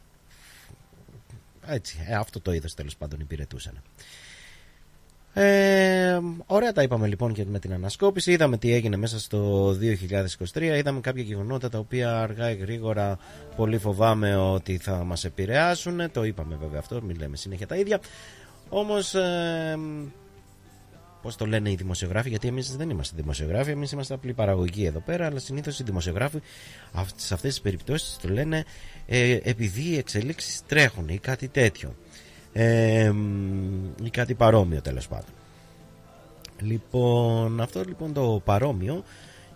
έτσι, ε, αυτό το είδος τέλος πάντων υπηρετούσαν. Ε, ωραία τα είπαμε λοιπόν και με την ανασκόπηση. Είδαμε τι έγινε μέσα στο 2023. Είδαμε κάποια γεγονότα τα οποία αργά ή γρήγορα πολύ φοβάμαι ότι θα μας επηρεάσουν. Το είπαμε βέβαια αυτό, μην λέμε συνέχεια τα ίδια. Όμως, ε, πώς το λένε οι δημοσιογράφοι, γιατί εμείς δεν είμαστε δημοσιογράφοι, εμείς είμαστε απλή παραγωγή εδώ πέρα, αλλά συνήθως οι δημοσιογράφοι αυ- σε αυτές τις περιπτώσεις το λένε ε, επειδή οι εξελίξεις τρέχουν ή κάτι τέτοιο. Ε, μ, ή κάτι παρόμοιο τέλος πάντων. Λοιπόν, αυτό λοιπόν το παρόμοιο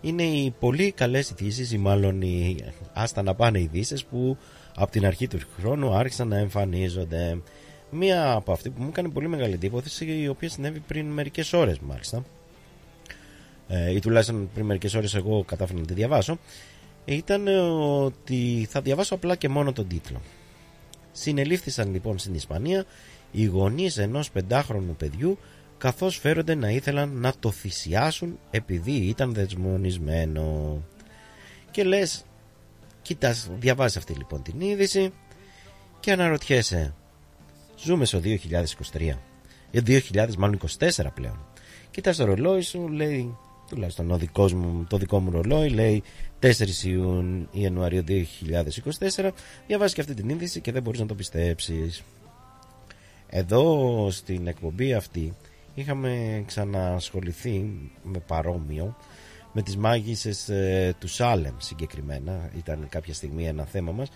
είναι οι πολύ καλές ειδήσεις ή μάλλον οι άστα να πάνε ειδήσεις που από την αρχή του χρόνου άρχισαν να εμφανίζονται. Μία από αυτή που μου έκανε πολύ μεγάλη εντύπωση η οποία συνέβη πριν μερικές ώρες μάλιστα ε, ή τουλάχιστον πριν μερικές ώρες εγώ κατάφερα να τη διαβάσω ήταν ε, ότι θα διαβάσω απλά και μόνο τον τίτλο. Συνελήφθησαν λοιπόν στην Ισπανία οι γονείς ενός πεντάχρονου παιδιού καθώς φέρονται να ήθελαν να το θυσιάσουν επειδή ήταν δεσμονισμένο. Και λες, κοιτάς, διαβάζεις αυτή λοιπόν την είδηση και αναρωτιέσαι, ζούμε στο 2023, για 2000 μάλλον 24 πλέον. Κοιτάς το ρολόι σου, λέει, τουλάχιστον ο δικός μου, το δικό μου ρολόι λέει 4 Ιουν- Ιανουαρίου 2024 διαβάζεις και αυτή την είδηση και δεν μπορείς να το πιστέψεις. Εδώ στην εκπομπή αυτή είχαμε ξανασχοληθεί με παρόμοιο με τις μάγισσες ε, του Σάλεμ συγκεκριμένα. Ήταν κάποια στιγμή ένα θέμα μας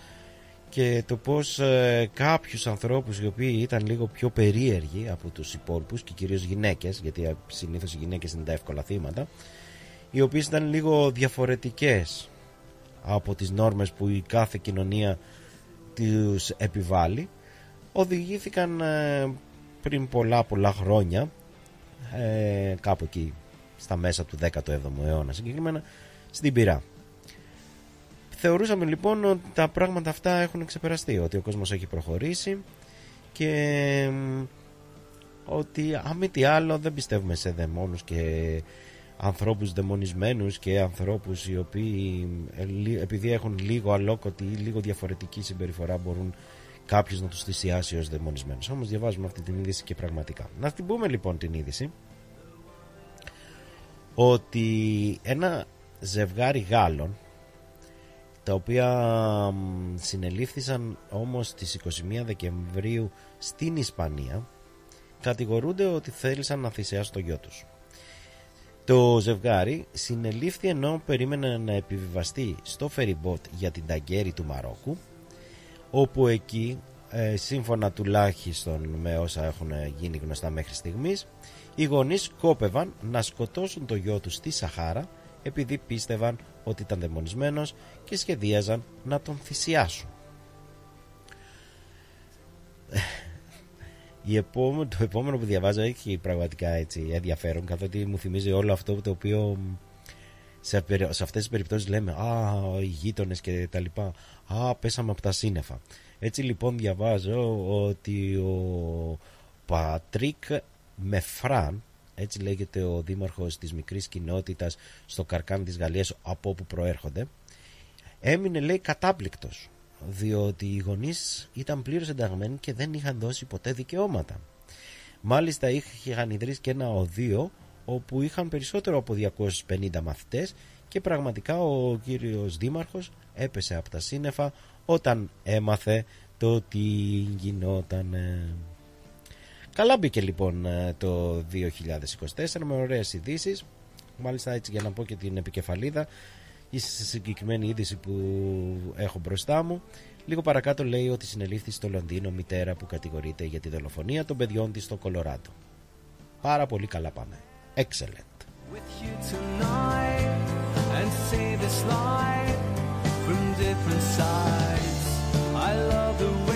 και το πως ε, κάποιους ανθρώπους οι οποίοι ήταν λίγο πιο περίεργοι από τους υπόλοιπους και κυρίως γυναίκες γιατί συνήθως οι γυναίκες είναι τα εύκολα θύματα οι οποίες ήταν λίγο διαφορετικές από τις νόρμες που η κάθε κοινωνία τους επιβάλλει οδηγήθηκαν ε, πριν πολλά πολλά χρόνια ε, κάπου εκεί στα μέσα του 17ου αιώνα συγκεκριμένα στην πυρά θεωρούσαμε λοιπόν ότι τα πράγματα αυτά έχουν ξεπεραστεί ότι ο κόσμος έχει προχωρήσει και ότι αν μη τι άλλο δεν πιστεύουμε σε δαιμόνους και ανθρώπους δαιμονισμένους και ανθρώπους οι οποίοι ε, επειδή έχουν λίγο αλόκοτη ή λίγο διαφορετική συμπεριφορά μπορούν κάποιος να τους θυσιάσει ως δαιμονισμένους. Όμως διαβάζουμε αυτή την είδηση και πραγματικά. Να την πούμε λοιπόν την είδηση ότι ένα ζευγάρι Γάλλων τα οποία συνελήφθησαν όμως στις 21 Δεκεμβρίου στην Ισπανία κατηγορούνται ότι θέλησαν να θυσιάσουν το γιο τους. Το ζευγάρι συνελήφθη ενώ περίμενε να επιβιβαστεί στο φεριμπότ για την Ταγκέρη του Μαρόκου όπου εκεί ε, σύμφωνα τουλάχιστον με όσα έχουν γίνει γνωστά μέχρι στιγμής οι γονείς κόπευαν να σκοτώσουν το γιο τους στη Σαχάρα επειδή πίστευαν ότι ήταν δαιμονισμένος και σχεδίαζαν να τον θυσιάσουν. Η επόμενο, το επόμενο που διαβάζω έχει πραγματικά έτσι ενδιαφέρον καθότι μου θυμίζει όλο αυτό το οποίο σε, σε αυτές τις περιπτώσεις λέμε «Α, οι γείτονες και τα λοιπά, «Α, πέσαμε από τα σύννεφα». Έτσι λοιπόν διαβάζω ότι ο Πατρίκ Μεφράν έτσι λέγεται ο δήμαρχος της μικρής κοινότητας στο Καρκάν της Γαλλίας από όπου προέρχονται έμεινε λέει κατάπληκτος διότι οι γονείς ήταν πλήρως ενταγμένοι και δεν είχαν δώσει ποτέ δικαιώματα μάλιστα είχαν ιδρύσει και ένα οδείο όπου είχαν περισσότερο από 250 μαθητές και πραγματικά ο κύριος δήμαρχος έπεσε από τα σύννεφα όταν έμαθε το τι γινόταν Καλά μπήκε λοιπόν ε, το 2024 με ωραίες ειδήσεις. Μάλιστα έτσι για να πω και την επικεφαλίδα η συγκεκριμένη είδηση που έχω μπροστά μου λίγο παρακάτω λέει ότι συνελήφθη στο Λονδίνο μητέρα που κατηγορείται για τη δολοφονία των παιδιών της στο Κολοράντο. Πάρα πολύ καλά πάμε. Excellent. just the way you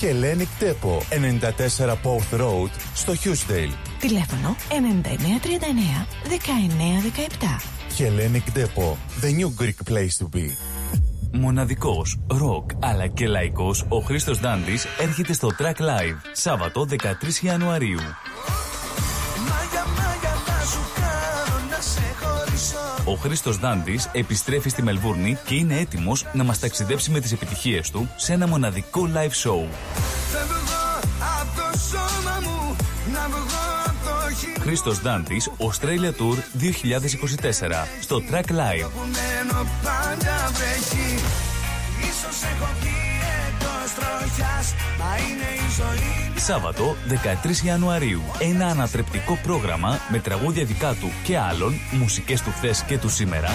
Hellenic Depot, 94 Porth Road, στο Hughesdale. Τηλέφωνο 9939 1917. Hellenic Depot, the new Greek place to be. Μοναδικός, ροκ αλλά και λαϊκός, ο Χρήστος Ντάντης έρχεται στο Track Live, Σάββατο 13 Ιανουαρίου. Ο Χρήστος Δάντης επιστρέφει στη Μελβούρνη και είναι έτοιμος να μας ταξιδέψει με τις επιτυχίες του σε ένα μοναδικό live show. Φεύγω από το σώμα μου Να βγω από το χείλο Χρήστος Δάντης, Australia Tour 2024, στο Track Live. Τροχιάς Μα είναι η ζωή μου Σάββατο 13 Ιανουαρίου. Ένα ανατρεπτικό πρόγραμμα με τραγούδια δικά του και άλλων, μουσικές του χθες και του σήμερα,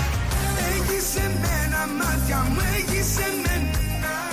Έχεις εμένα μάτια μου Έχεις εμένα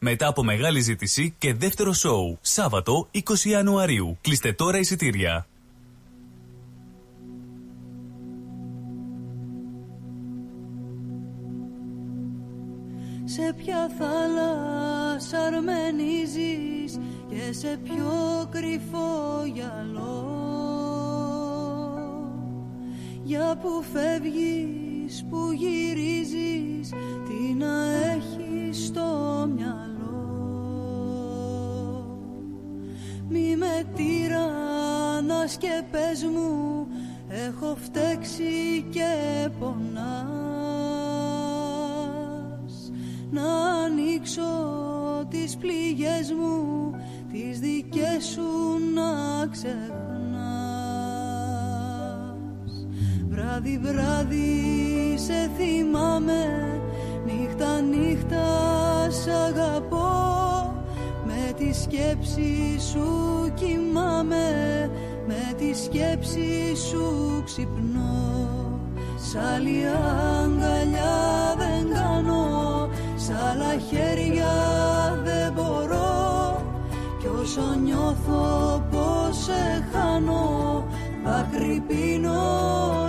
Μετά από μεγάλη ζήτηση και δεύτερο σοου. Σάββατο 20 Ιανουαρίου. Κλείστε τώρα εισιτήρια. Σε ποια θάλασσα αρμενίζεις και σε ποιο κρυφό γυαλό; Για που φεύγεις, που γυρίζεις, τι να έχεις στο μυαλό; Τυραννάς και πες μου, έχω φταίξει και πονάς να ανοίξω τις πληγές μου τις δικές σου να ξεχνάς. Βράδυ βράδυ σε θυμάμαι νύχτα νύχτα σ' αγαπώ. Με τη σκέψη σου κοιμάμαι με τη σκέψη σου ξυπνώ. Σ' άλλη αγκαλιά δεν κάνω Σ' άλλα χέρια δεν μπορώ. Κι όσο νιώθω πως σε χάνω δάκρυ πίνω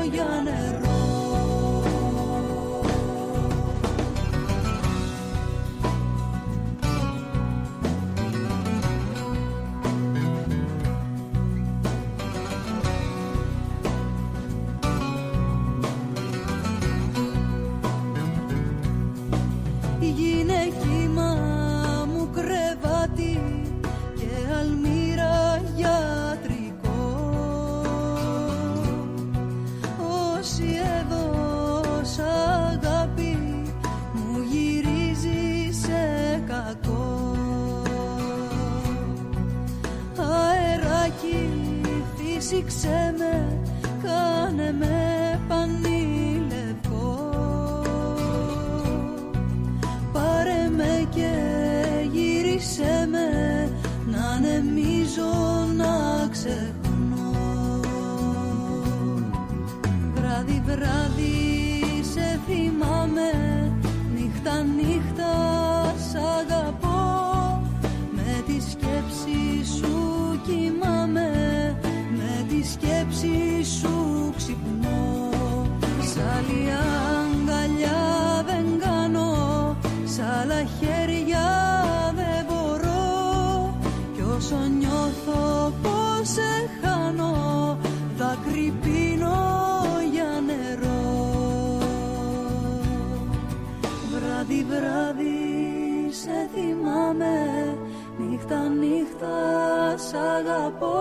σ' αγαπώ.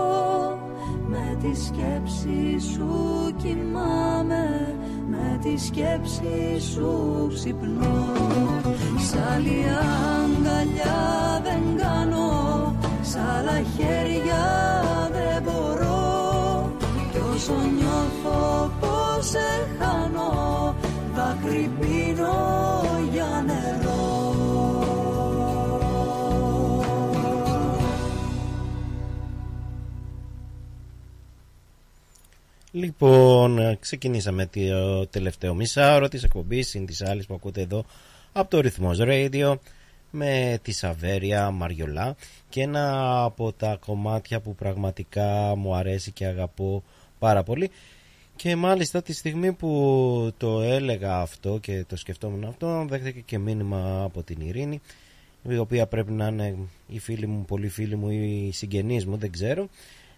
Με τη σκέψη σου κοιμάμαι Με τη σκέψη σου ξυπνώ. Σ' άλλη αγκαλιά δεν κάνω Σ' άλλα χέρια δεν μπορώ. Κι όσο νιώθω πως σε χάνω Δάκρυ Λοιπόν, ε, ξεκινήσαμε το τελευταίο μισάωρο της εκπομπής συν της άλλης που ακούτε εδώ από το Ρυθμός Radio με τη Σαβέρια Μαριολά και ένα από τα κομμάτια που πραγματικά μου αρέσει και αγαπώ πάρα πολύ. Και μάλιστα τη στιγμή που το έλεγα αυτό και το σκεφτόμουν αυτό δέχτηκε και μήνυμα από την Ειρήνη η οποία πρέπει να είναι η φίλη μου, πολύ φίλη μου ή η συγγενής μου, δεν ξέρω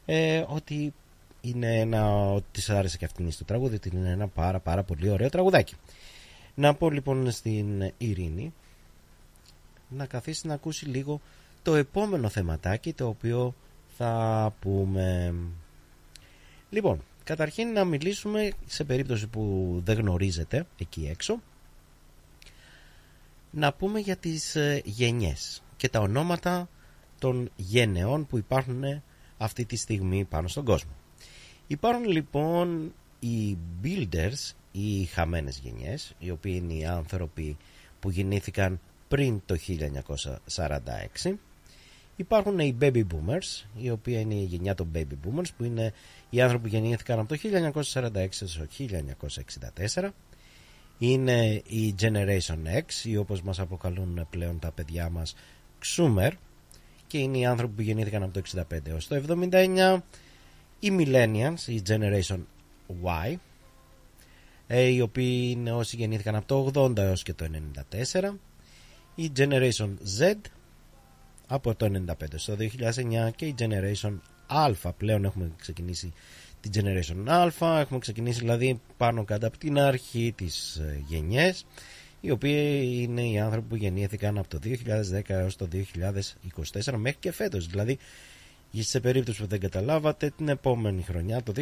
ε, ότι είναι ένα, ότι της άρεσε και αυτήν στο τραγούδι ότι είναι ένα πάρα πάρα πολύ ωραίο τραγουδάκι. Να πω λοιπόν στην Ειρήνη να καθίσει να ακούσει λίγο το επόμενο θεματάκι το οποίο θα πούμε. Λοιπόν καταρχήν να μιλήσουμε σε περίπτωση που δεν γνωρίζετε εκεί έξω. Να πούμε για τις ε, γενιές και τα ονόματα των γενεών που υπάρχουν αυτή τη στιγμή πάνω στον κόσμο. Υπάρχουν λοιπόν οι builders ή οι χαμένες γενιές, οι οποίοι είναι οι άνθρωποι που γεννήθηκαν πριν το 1946. Υπάρχουν οι baby boomers, οι οποίοι είναι η γενιά των baby boomers, που είναι οι άνθρωποι που γεννήθηκαν από το 1946 στο 1964 είναι η Generation X ή όπως μας αποκαλούν πλέον τα παιδιά μας Xumer. Και είναι οι άνθρωποι που γεννήθηκαν από το 65 έως το 79 οι Millennials, η Generation Y ε, οι οποίοι είναι όσοι γεννήθηκαν από το 80 έως και το 94 η Generation Z από το 95 στο 2009 και η Generation Α. Πλέον έχουμε ξεκινήσει την Generation Α έχουμε ξεκινήσει δηλαδή πάνω κάτω από την αρχή της ε, γενιές οι οποίοι είναι οι άνθρωποι που γεννήθηκαν από το 2010 έως το 2024 μέχρι και φέτος. Δηλαδή σε περίπτωση που δεν καταλάβατε την επόμενη χρονιά το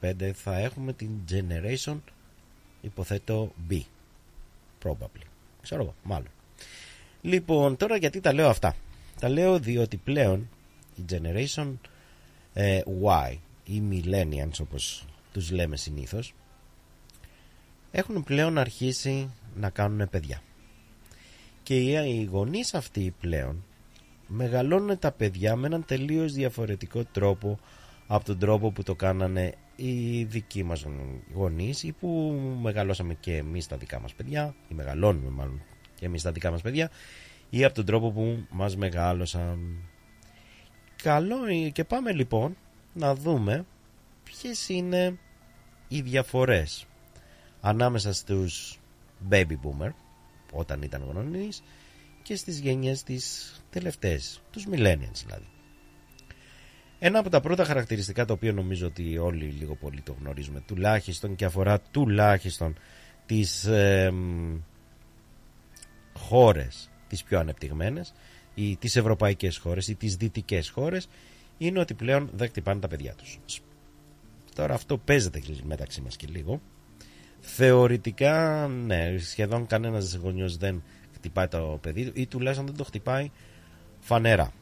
2025 θα έχουμε την Generation υποθέτω B. Probably. Ξέρω εγώ μάλλον. Λοιπόν τώρα γιατί τα λέω αυτά. Τα λέω διότι πλέον η Generation ε, Y ή millennials όπως τους λέμε συνήθως έχουν πλέον αρχίσει να κάνουν παιδιά. Και οι γονείς αυτοί πλέον μεγαλώνουν τα παιδιά με έναν τελείως διαφορετικό τρόπο από τον τρόπο που το κάνανε οι δικοί μας γονείς ή που μεγαλώσαμε και εμείς τα δικά μας παιδιά ή μεγαλώνουμε μάλλον και εμείς τα δικά μας παιδιά ή από τον τρόπο που μας μεγάλωσαν. Καλό και πάμε λοιπόν να δούμε ποιες είναι οι διαφορές ανάμεσα στους baby boomer όταν ήταν γονείς και στις γενιές της τελευταίες, τους millennials δηλαδή. Ένα από τα πρώτα χαρακτηριστικά το οποίο νομίζω ότι όλοι λίγο πολύ το γνωρίζουμε τουλάχιστον και αφορά τουλάχιστον τις ε, χώρες τις πιο ανεπτυγμένες ή τις ευρωπαϊκές χώρες ή τις δυτικές χώρες είναι ότι πλέον δεν χτυπάνε τα παιδιά τους. Τώρα αυτό παίζεται μεταξύ μας και λίγο. Θεωρητικά, ναι, σχεδόν κανένας γονιός δεν χτυπάει το παιδί του ή τουλάχιστον δεν το χτυπάει φανέρα.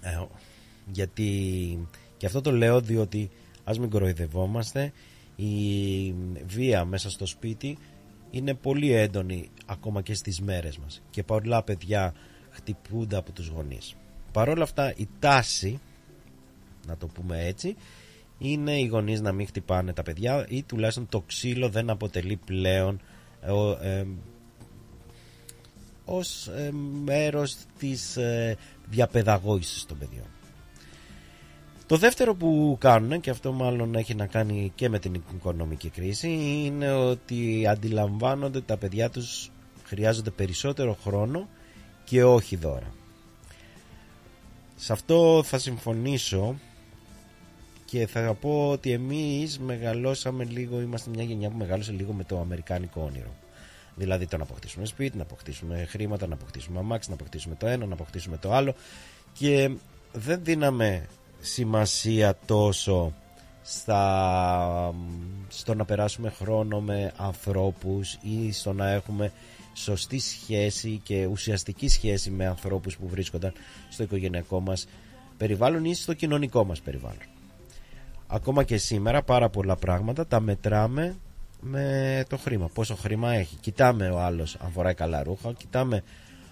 Ε, γιατί και αυτό το λέω διότι ας μην κοροϊδευόμαστε η βία μέσα στο σπίτι είναι πολύ έντονη ακόμα και στις μέρες μας και πολλά παιδιά χτυπούνται από τους γονείς. Παρ' όλα αυτά η τάση, να το πούμε έτσι, είναι οι γονείς να μην χτυπάνε τα παιδιά ή τουλάχιστον το ξύλο δεν αποτελεί πλέον ε, ε, ως ε, μέρος της ε, διαπαιδαγώγησης των παιδιών. Το δεύτερο που κάνουν και αυτό μάλλον έχει να κάνει και με την οικονομική κρίση είναι ότι αντιλαμβάνονται ότι τα παιδιά τους χρειάζονται περισσότερο χρόνο και όχι δώρα. Σε αυτό θα συμφωνήσω και θα πω ότι εμείς μεγαλώσαμε λίγο, είμαστε μια γενιά που μεγαλώσε λίγο με το αμερικάνικο όνειρο. Δηλαδή το να αποκτήσουμε σπίτι, να αποκτήσουμε χρήματα, να αποκτήσουμε αμάξι, να αποκτήσουμε το ένα, να αποκτήσουμε το άλλο και δεν δίναμε σημασία τόσο στα, στο να περάσουμε χρόνο με ανθρώπους ή στο να έχουμε σωστή σχέση και ουσιαστική σχέση με ανθρώπους που βρίσκονταν στο οικογενειακό μας περιβάλλον ή στο κοινωνικό μας περιβάλλον. Ακόμα και σήμερα πάρα πολλά πράγματα τα μετράμε με το χρήμα. Πόσο χρήμα έχει. Κοιτάμε ο άλλος αν φοράει καλά ρούχα, κοιτάμε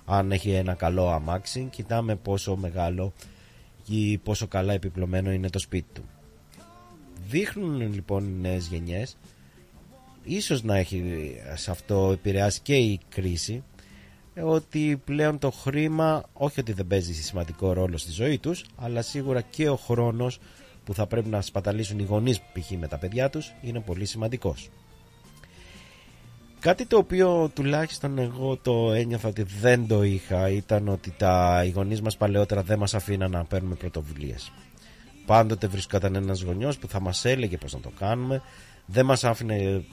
αν έχει ένα καλό αμάξι, κοιτάμε πόσο μεγάλο ή πόσο καλά επιπλωμένο είναι το σπίτι του. Δείχνουν λοιπόν οι νέες γενιές ίσως να έχει σε αυτό επηρεάσει και η κρίση ότι πλέον το χρήμα όχι ότι δεν παίζει σημαντικό ρόλο στη ζωή τους αλλά σίγουρα και ο χρόνος που θα πρέπει να σπαταλήσουν οι γονείς π.χ. με τα παιδιά τους είναι πολύ σημαντικός. Κάτι το οποίο τουλάχιστον εγώ το ένιωθα ότι δεν το είχα ήταν ότι τα, οι γονείς μας παλαιότερα δεν μας αφήναν να παίρνουμε πρωτοβουλίες. Πάντοτε βρισκόταν ένας γονιός που θα μας έλεγε πώς να το κάνουμε, δεν μας άφηνε...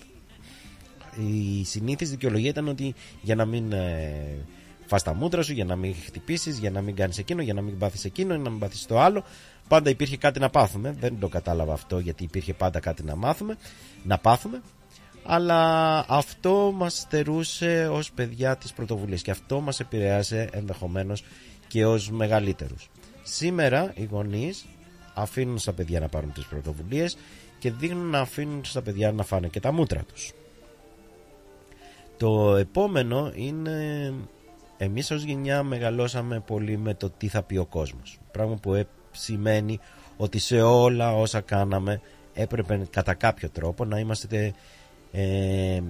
Η συνήθις δικαιολογία ήταν ότι για να μην ε, φας τα μούτρα σου, για να μην χτυπήσεις, για να μην κάνεις εκείνο, για να μην πάθεις εκείνο, για να μην πάθεις το άλλο. Πάντα υπήρχε κάτι να πάθουμε. Δεν το κατάλαβα αυτό γιατί υπήρχε πάντα κάτι να μάθουμε, να πάθουμε αλλά αυτό μας στερούσε ως παιδιά της πρωτοβουλίας και αυτό μας επηρεάσε ενδεχομένως και ως μεγαλύτερους. Σήμερα οι γονείς αφήνουν στα παιδιά να πάρουν τις πρωτοβουλίες και δείχνουν να αφήνουν στα παιδιά να φάνε και τα μούτρα τους. Το επόμενο είναι εμείς ως γενιά μεγαλώσαμε πολύ με το τι θα πει ο κόσμος. Πράγμα που σημαίνει ότι σε όλα όσα κάναμε έπρεπε κατά κάποιο τρόπο να είμαστε ε,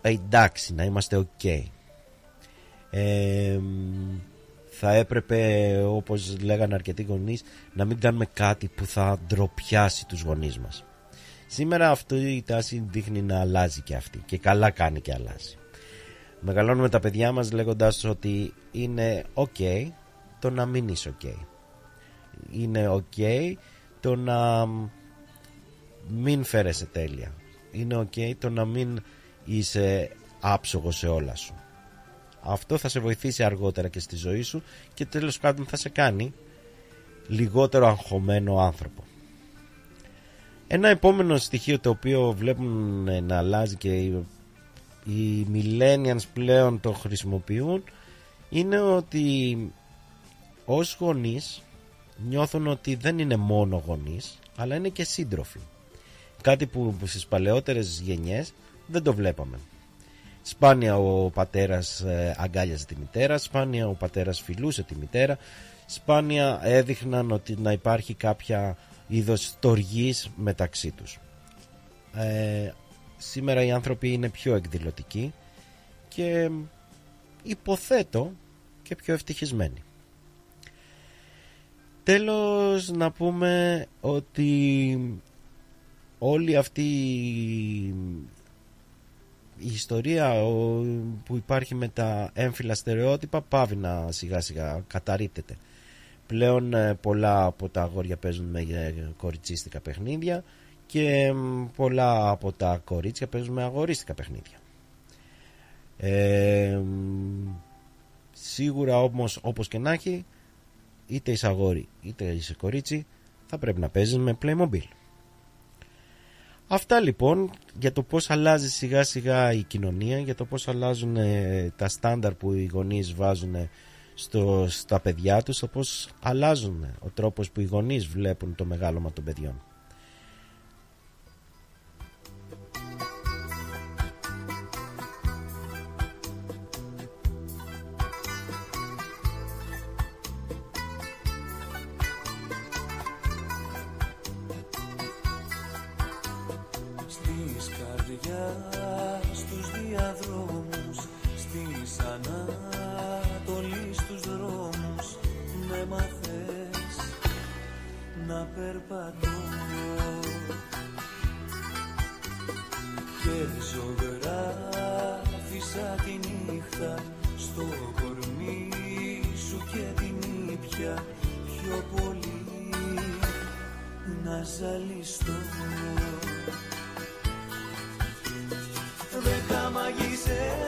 εντάξει να είμαστε ok. Ε, θα έπρεπε όπως λέγανε αρκετοί γονείς να μην κάνουμε κάτι που θα ντροπιάσει τους γονείς μας. Σήμερα αυτή η τάση δείχνει να αλλάζει και αυτή και καλά κάνει και αλλάζει. Μεγαλώνουμε τα παιδιά μας λέγοντας ότι είναι ok το να μην είσαι ok. Είναι ok το να μην φέρεσαι τέλεια είναι ok το να μην είσαι άψογος σε όλα σου. Αυτό θα σε βοηθήσει αργότερα και στη ζωή σου και τέλος πάντων θα σε κάνει λιγότερο αγχωμένο άνθρωπο. Ένα επόμενο στοιχείο το οποίο βλέπουν να αλλάζει και οι millennials πλέον το χρησιμοποιούν είναι ότι ως γονείς νιώθουν ότι δεν είναι μόνο γονείς αλλά είναι και σύντροφοι. Κάτι που στις παλαιότερες γενιές δεν το βλέπαμε. Σπάνια ο πατέρας ε, αγκάλιαζε τη μητέρα, σπάνια ο πατέρας φιλούσε τη μητέρα, σπάνια έδειχναν ότι να υπάρχει κάποια είδος τοργής μεταξύ τους. Ε, σήμερα οι άνθρωποι είναι πιο εκδηλωτικοί και υποθέτω και πιο ευτυχισμένοι. τέλος να πούμε ότι όλη αυτή η ιστορία ο- που υπάρχει με τα έμφυλα στερεότυπα πάβει να σιγά σιγά καταρρύπτεται. Πλέον ε, πολλά από τα αγόρια παίζουν με ε, κοριτσίστικα παιχνίδια και μ, πολλά από τα κορίτσια παίζουν με αγορίστικα παιχνίδια. Ε, μ, σίγουρα όμως όπως και να έχει είτε είσαι αγόρι είτε είσαι κορίτσι θα πρέπει να παίζεις με Playmobil. Αυτά λοιπόν για το πώς αλλάζει σιγά σιγά η κοινωνία, για το πώς αλλάζουν ε, τα στάνταρ που οι γονείς βάζουν ε, στο, στα παιδιά τους, το πώς αλλάζουν ε, ο τρόπος που οι γονείς βλέπουν το μεγάλωμα των παιδιών. Περπατώ. Και ζωγράφισα τη νύχτα Στο κορμί σου και την ήπια Πιο πολύ. Να ζαλιστώ. Δέκα μαγισσές,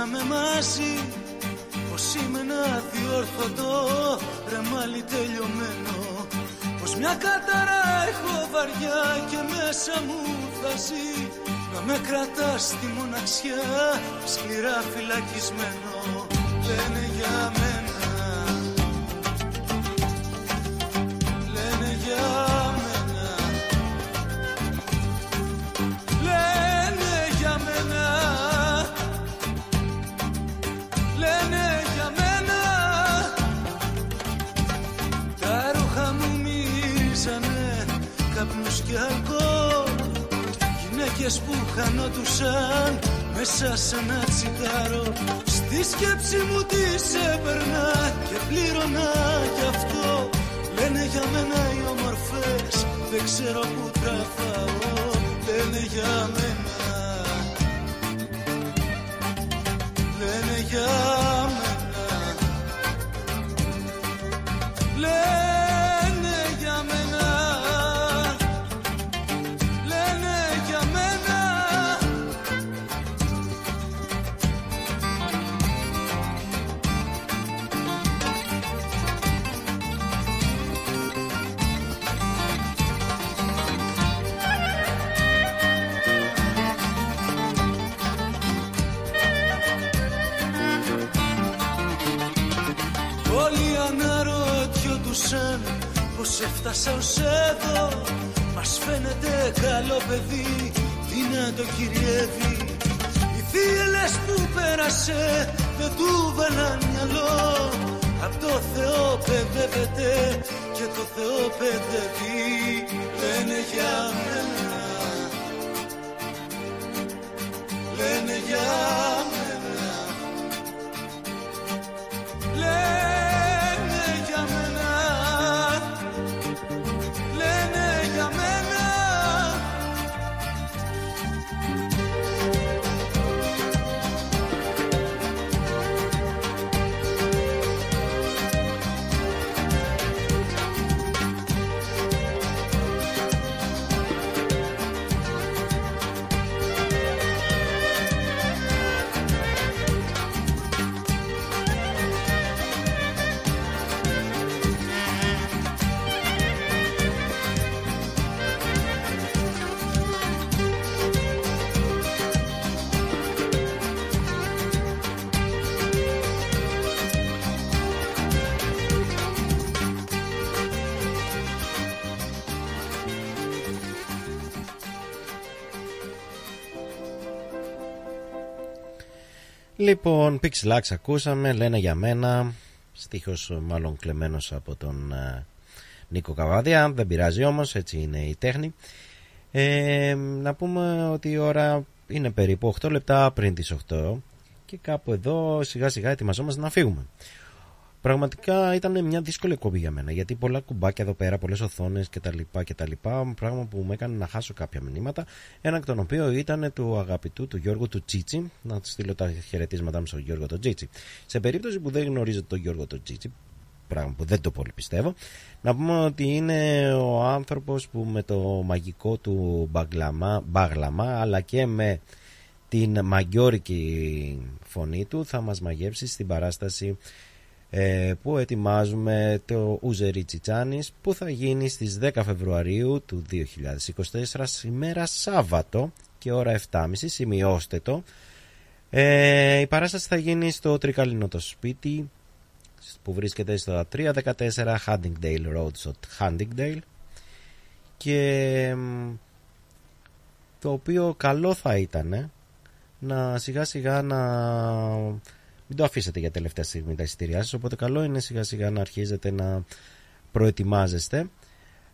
ζήσαμε μαζί. Πως είμαι ένα διόρθωτο ρεμάλι τελειωμένο. Πως μια κατάρα έχω βαριά και μέσα μου θα ζει. Να με κρατάς στη μοναξιά σκληρά φυλακισμένο σε ένα τσιγάρο. Στη σκέψη μου τις έπαιρνα και πλήρωνα γι' αυτό. Λένε για μένα οι όμορφες, δεν ξέρω που τραβάω. Λένε για μένα. Λένε για έφτασα ως εδώ Μας φαίνεται καλό παιδί, τι να το κυριεύει. Οι θύελες που πέρασε δεν του βαλάν μυαλό. Απ' το Θεό παιδεύεται και το Θεό παιδεύει. Λένε για μένα Λένε για μένα Λοιπόν, Pixelax ακούσαμε, λένε για μένα, στίχος μάλλον κλεμμένος από τον ε, Νίκο Καβάδια, δεν πειράζει όμως, έτσι είναι η τέχνη. Ε, να πούμε ότι η ώρα είναι περίπου 8 λεπτά πριν τις 8 και κάπου εδώ σιγά σιγά ετοιμαζόμαστε να φύγουμε. Πραγματικά ήταν μια δύσκολη εκπομπή για μένα γιατί πολλά κουμπάκια εδώ πέρα, πολλές οθόνες κτλ. κτλ. Πράγμα που με έκανε να χάσω κάποια μηνύματα. Ένα εκ των οποίων ήταν του αγαπητού του Γιώργου του Τσίτσι. Να του στείλω τα χαιρετίσματά μου στον Γιώργο του Τσίτσι. Σε περίπτωση που δεν γνωρίζετε τον Γιώργο του Τσίτσι, πράγμα που δεν το πολύ πιστεύω, να πούμε ότι είναι ο άνθρωπος που με το μαγικό του μπαγλαμά, μπαγλαμά αλλά και με την μαγκιόρικη φωνή του θα μας μαγεύσει στην παράσταση ε, που ετοιμάζουμε το Ουζερί Τσιτσάνης που θα γίνει στις 10 Φεβρουαρίου του 2024 σήμερα Σάββατο και ώρα 7.30 σημειώστε το. Ε, η παράσταση θα γίνει στο Τρικαλινό το σπίτι που βρίσκεται στο 314 Huntingdale Road στο Huntingdale. Και το οποίο καλό θα ήταν να σιγά σιγά να μην το αφήσετε για τελευταία στιγμή τα εισιτήριά σας οπότε καλό είναι σιγά σιγά να αρχίζετε να προετοιμάζεστε.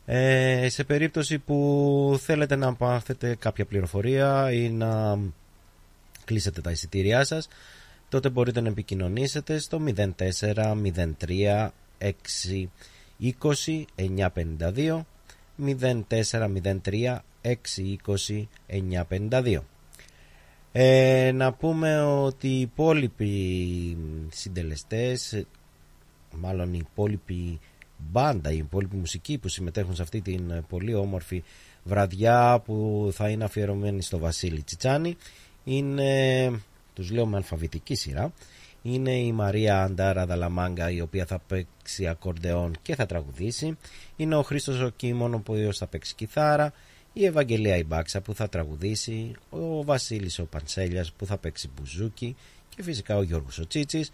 Ε, σε περίπτωση που θέλετε να πάθετε κάποια πληροφορία ή να κλείσετε τα εισιτήριά σας τότε μπορείτε να επικοινωνήσετε στο 0403 6 20 952 0403 6 20 952 ε, να πούμε ότι οι υπόλοιποι συντελεστές μάλλον η υπόλοιπη μπάντα, η υπόλοιπη μουσική που συμμετέχουν σε αυτή την πολύ όμορφη βραδιά που θα είναι αφιερωμένη στο Βασίλη Τσιτσάνη είναι, τους λέω με αλφαβητική σειρά, είναι η Μαρία Αντάρα Δαλαμάγκα η οποία θα παίξει ακορντεόν και θα τραγουδήσει. Είναι ο Χρήστος ο Κίμων που θα παίξει κιθάρα. Η Ευαγγελία Ιμπάξα που θα τραγουδήσει. Ο Βασίλης ο Πανσέλιας που θα παίξει μπουζούκι. Και φυσικά ο Γιώργος ο Τσίτσης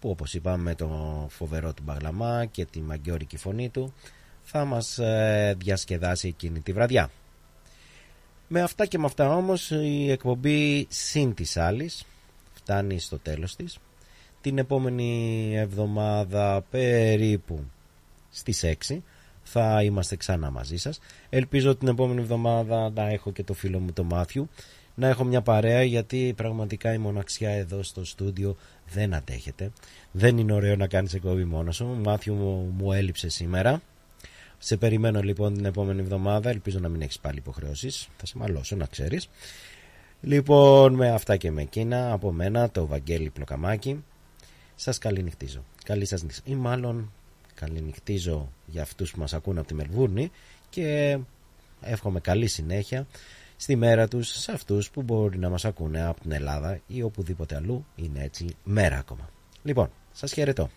που όπως είπαμε με το φοβερό του Μπαγλαμά και τη μαγκιόρικη φωνή του θα μας ε, διασκεδάσει εκείνη τη βραδιά. Με αυτά και με αυτά όμως η εκπομπή συν της άλλης φτάνει στο τέλος της. Την επόμενη εβδομάδα περίπου στις 6 θα είμαστε ξανά μαζί σας. Ελπίζω την επόμενη εβδομάδα να έχω και το φίλο μου το Μάθιου να έχω μια παρέα γιατί πραγματικά η μοναξιά εδώ στο στούντιο δεν αντέχεται. Δεν είναι ωραίο να κάνεις εκπομπή μόνος σου. Μάθιου μου, μου έλειψε σήμερα. Σε περιμένω λοιπόν την επόμενη εβδομάδα. Ελπίζω να μην έχεις πάλι υποχρεώσεις. Θα σε μαλώσω, να ξέρεις. Λοιπόν, με αυτά και με εκείνα, από μένα το Βαγγέλη Πλοκαμάκη, σας καληνυχτίζω. Καλή σας νύχτα. Ή μάλλον καληνυχτίζω για αυτούς που μας ακούν από τη Μελβούρνη και εύχομαι καλή συνέχεια στη μέρα τους σε αυτούς που μπορεί να μας ακούνε από την Ελλάδα ή οπουδήποτε αλλού είναι έτσι μέρα ακόμα. Λοιπόν, σας χαιρετώ.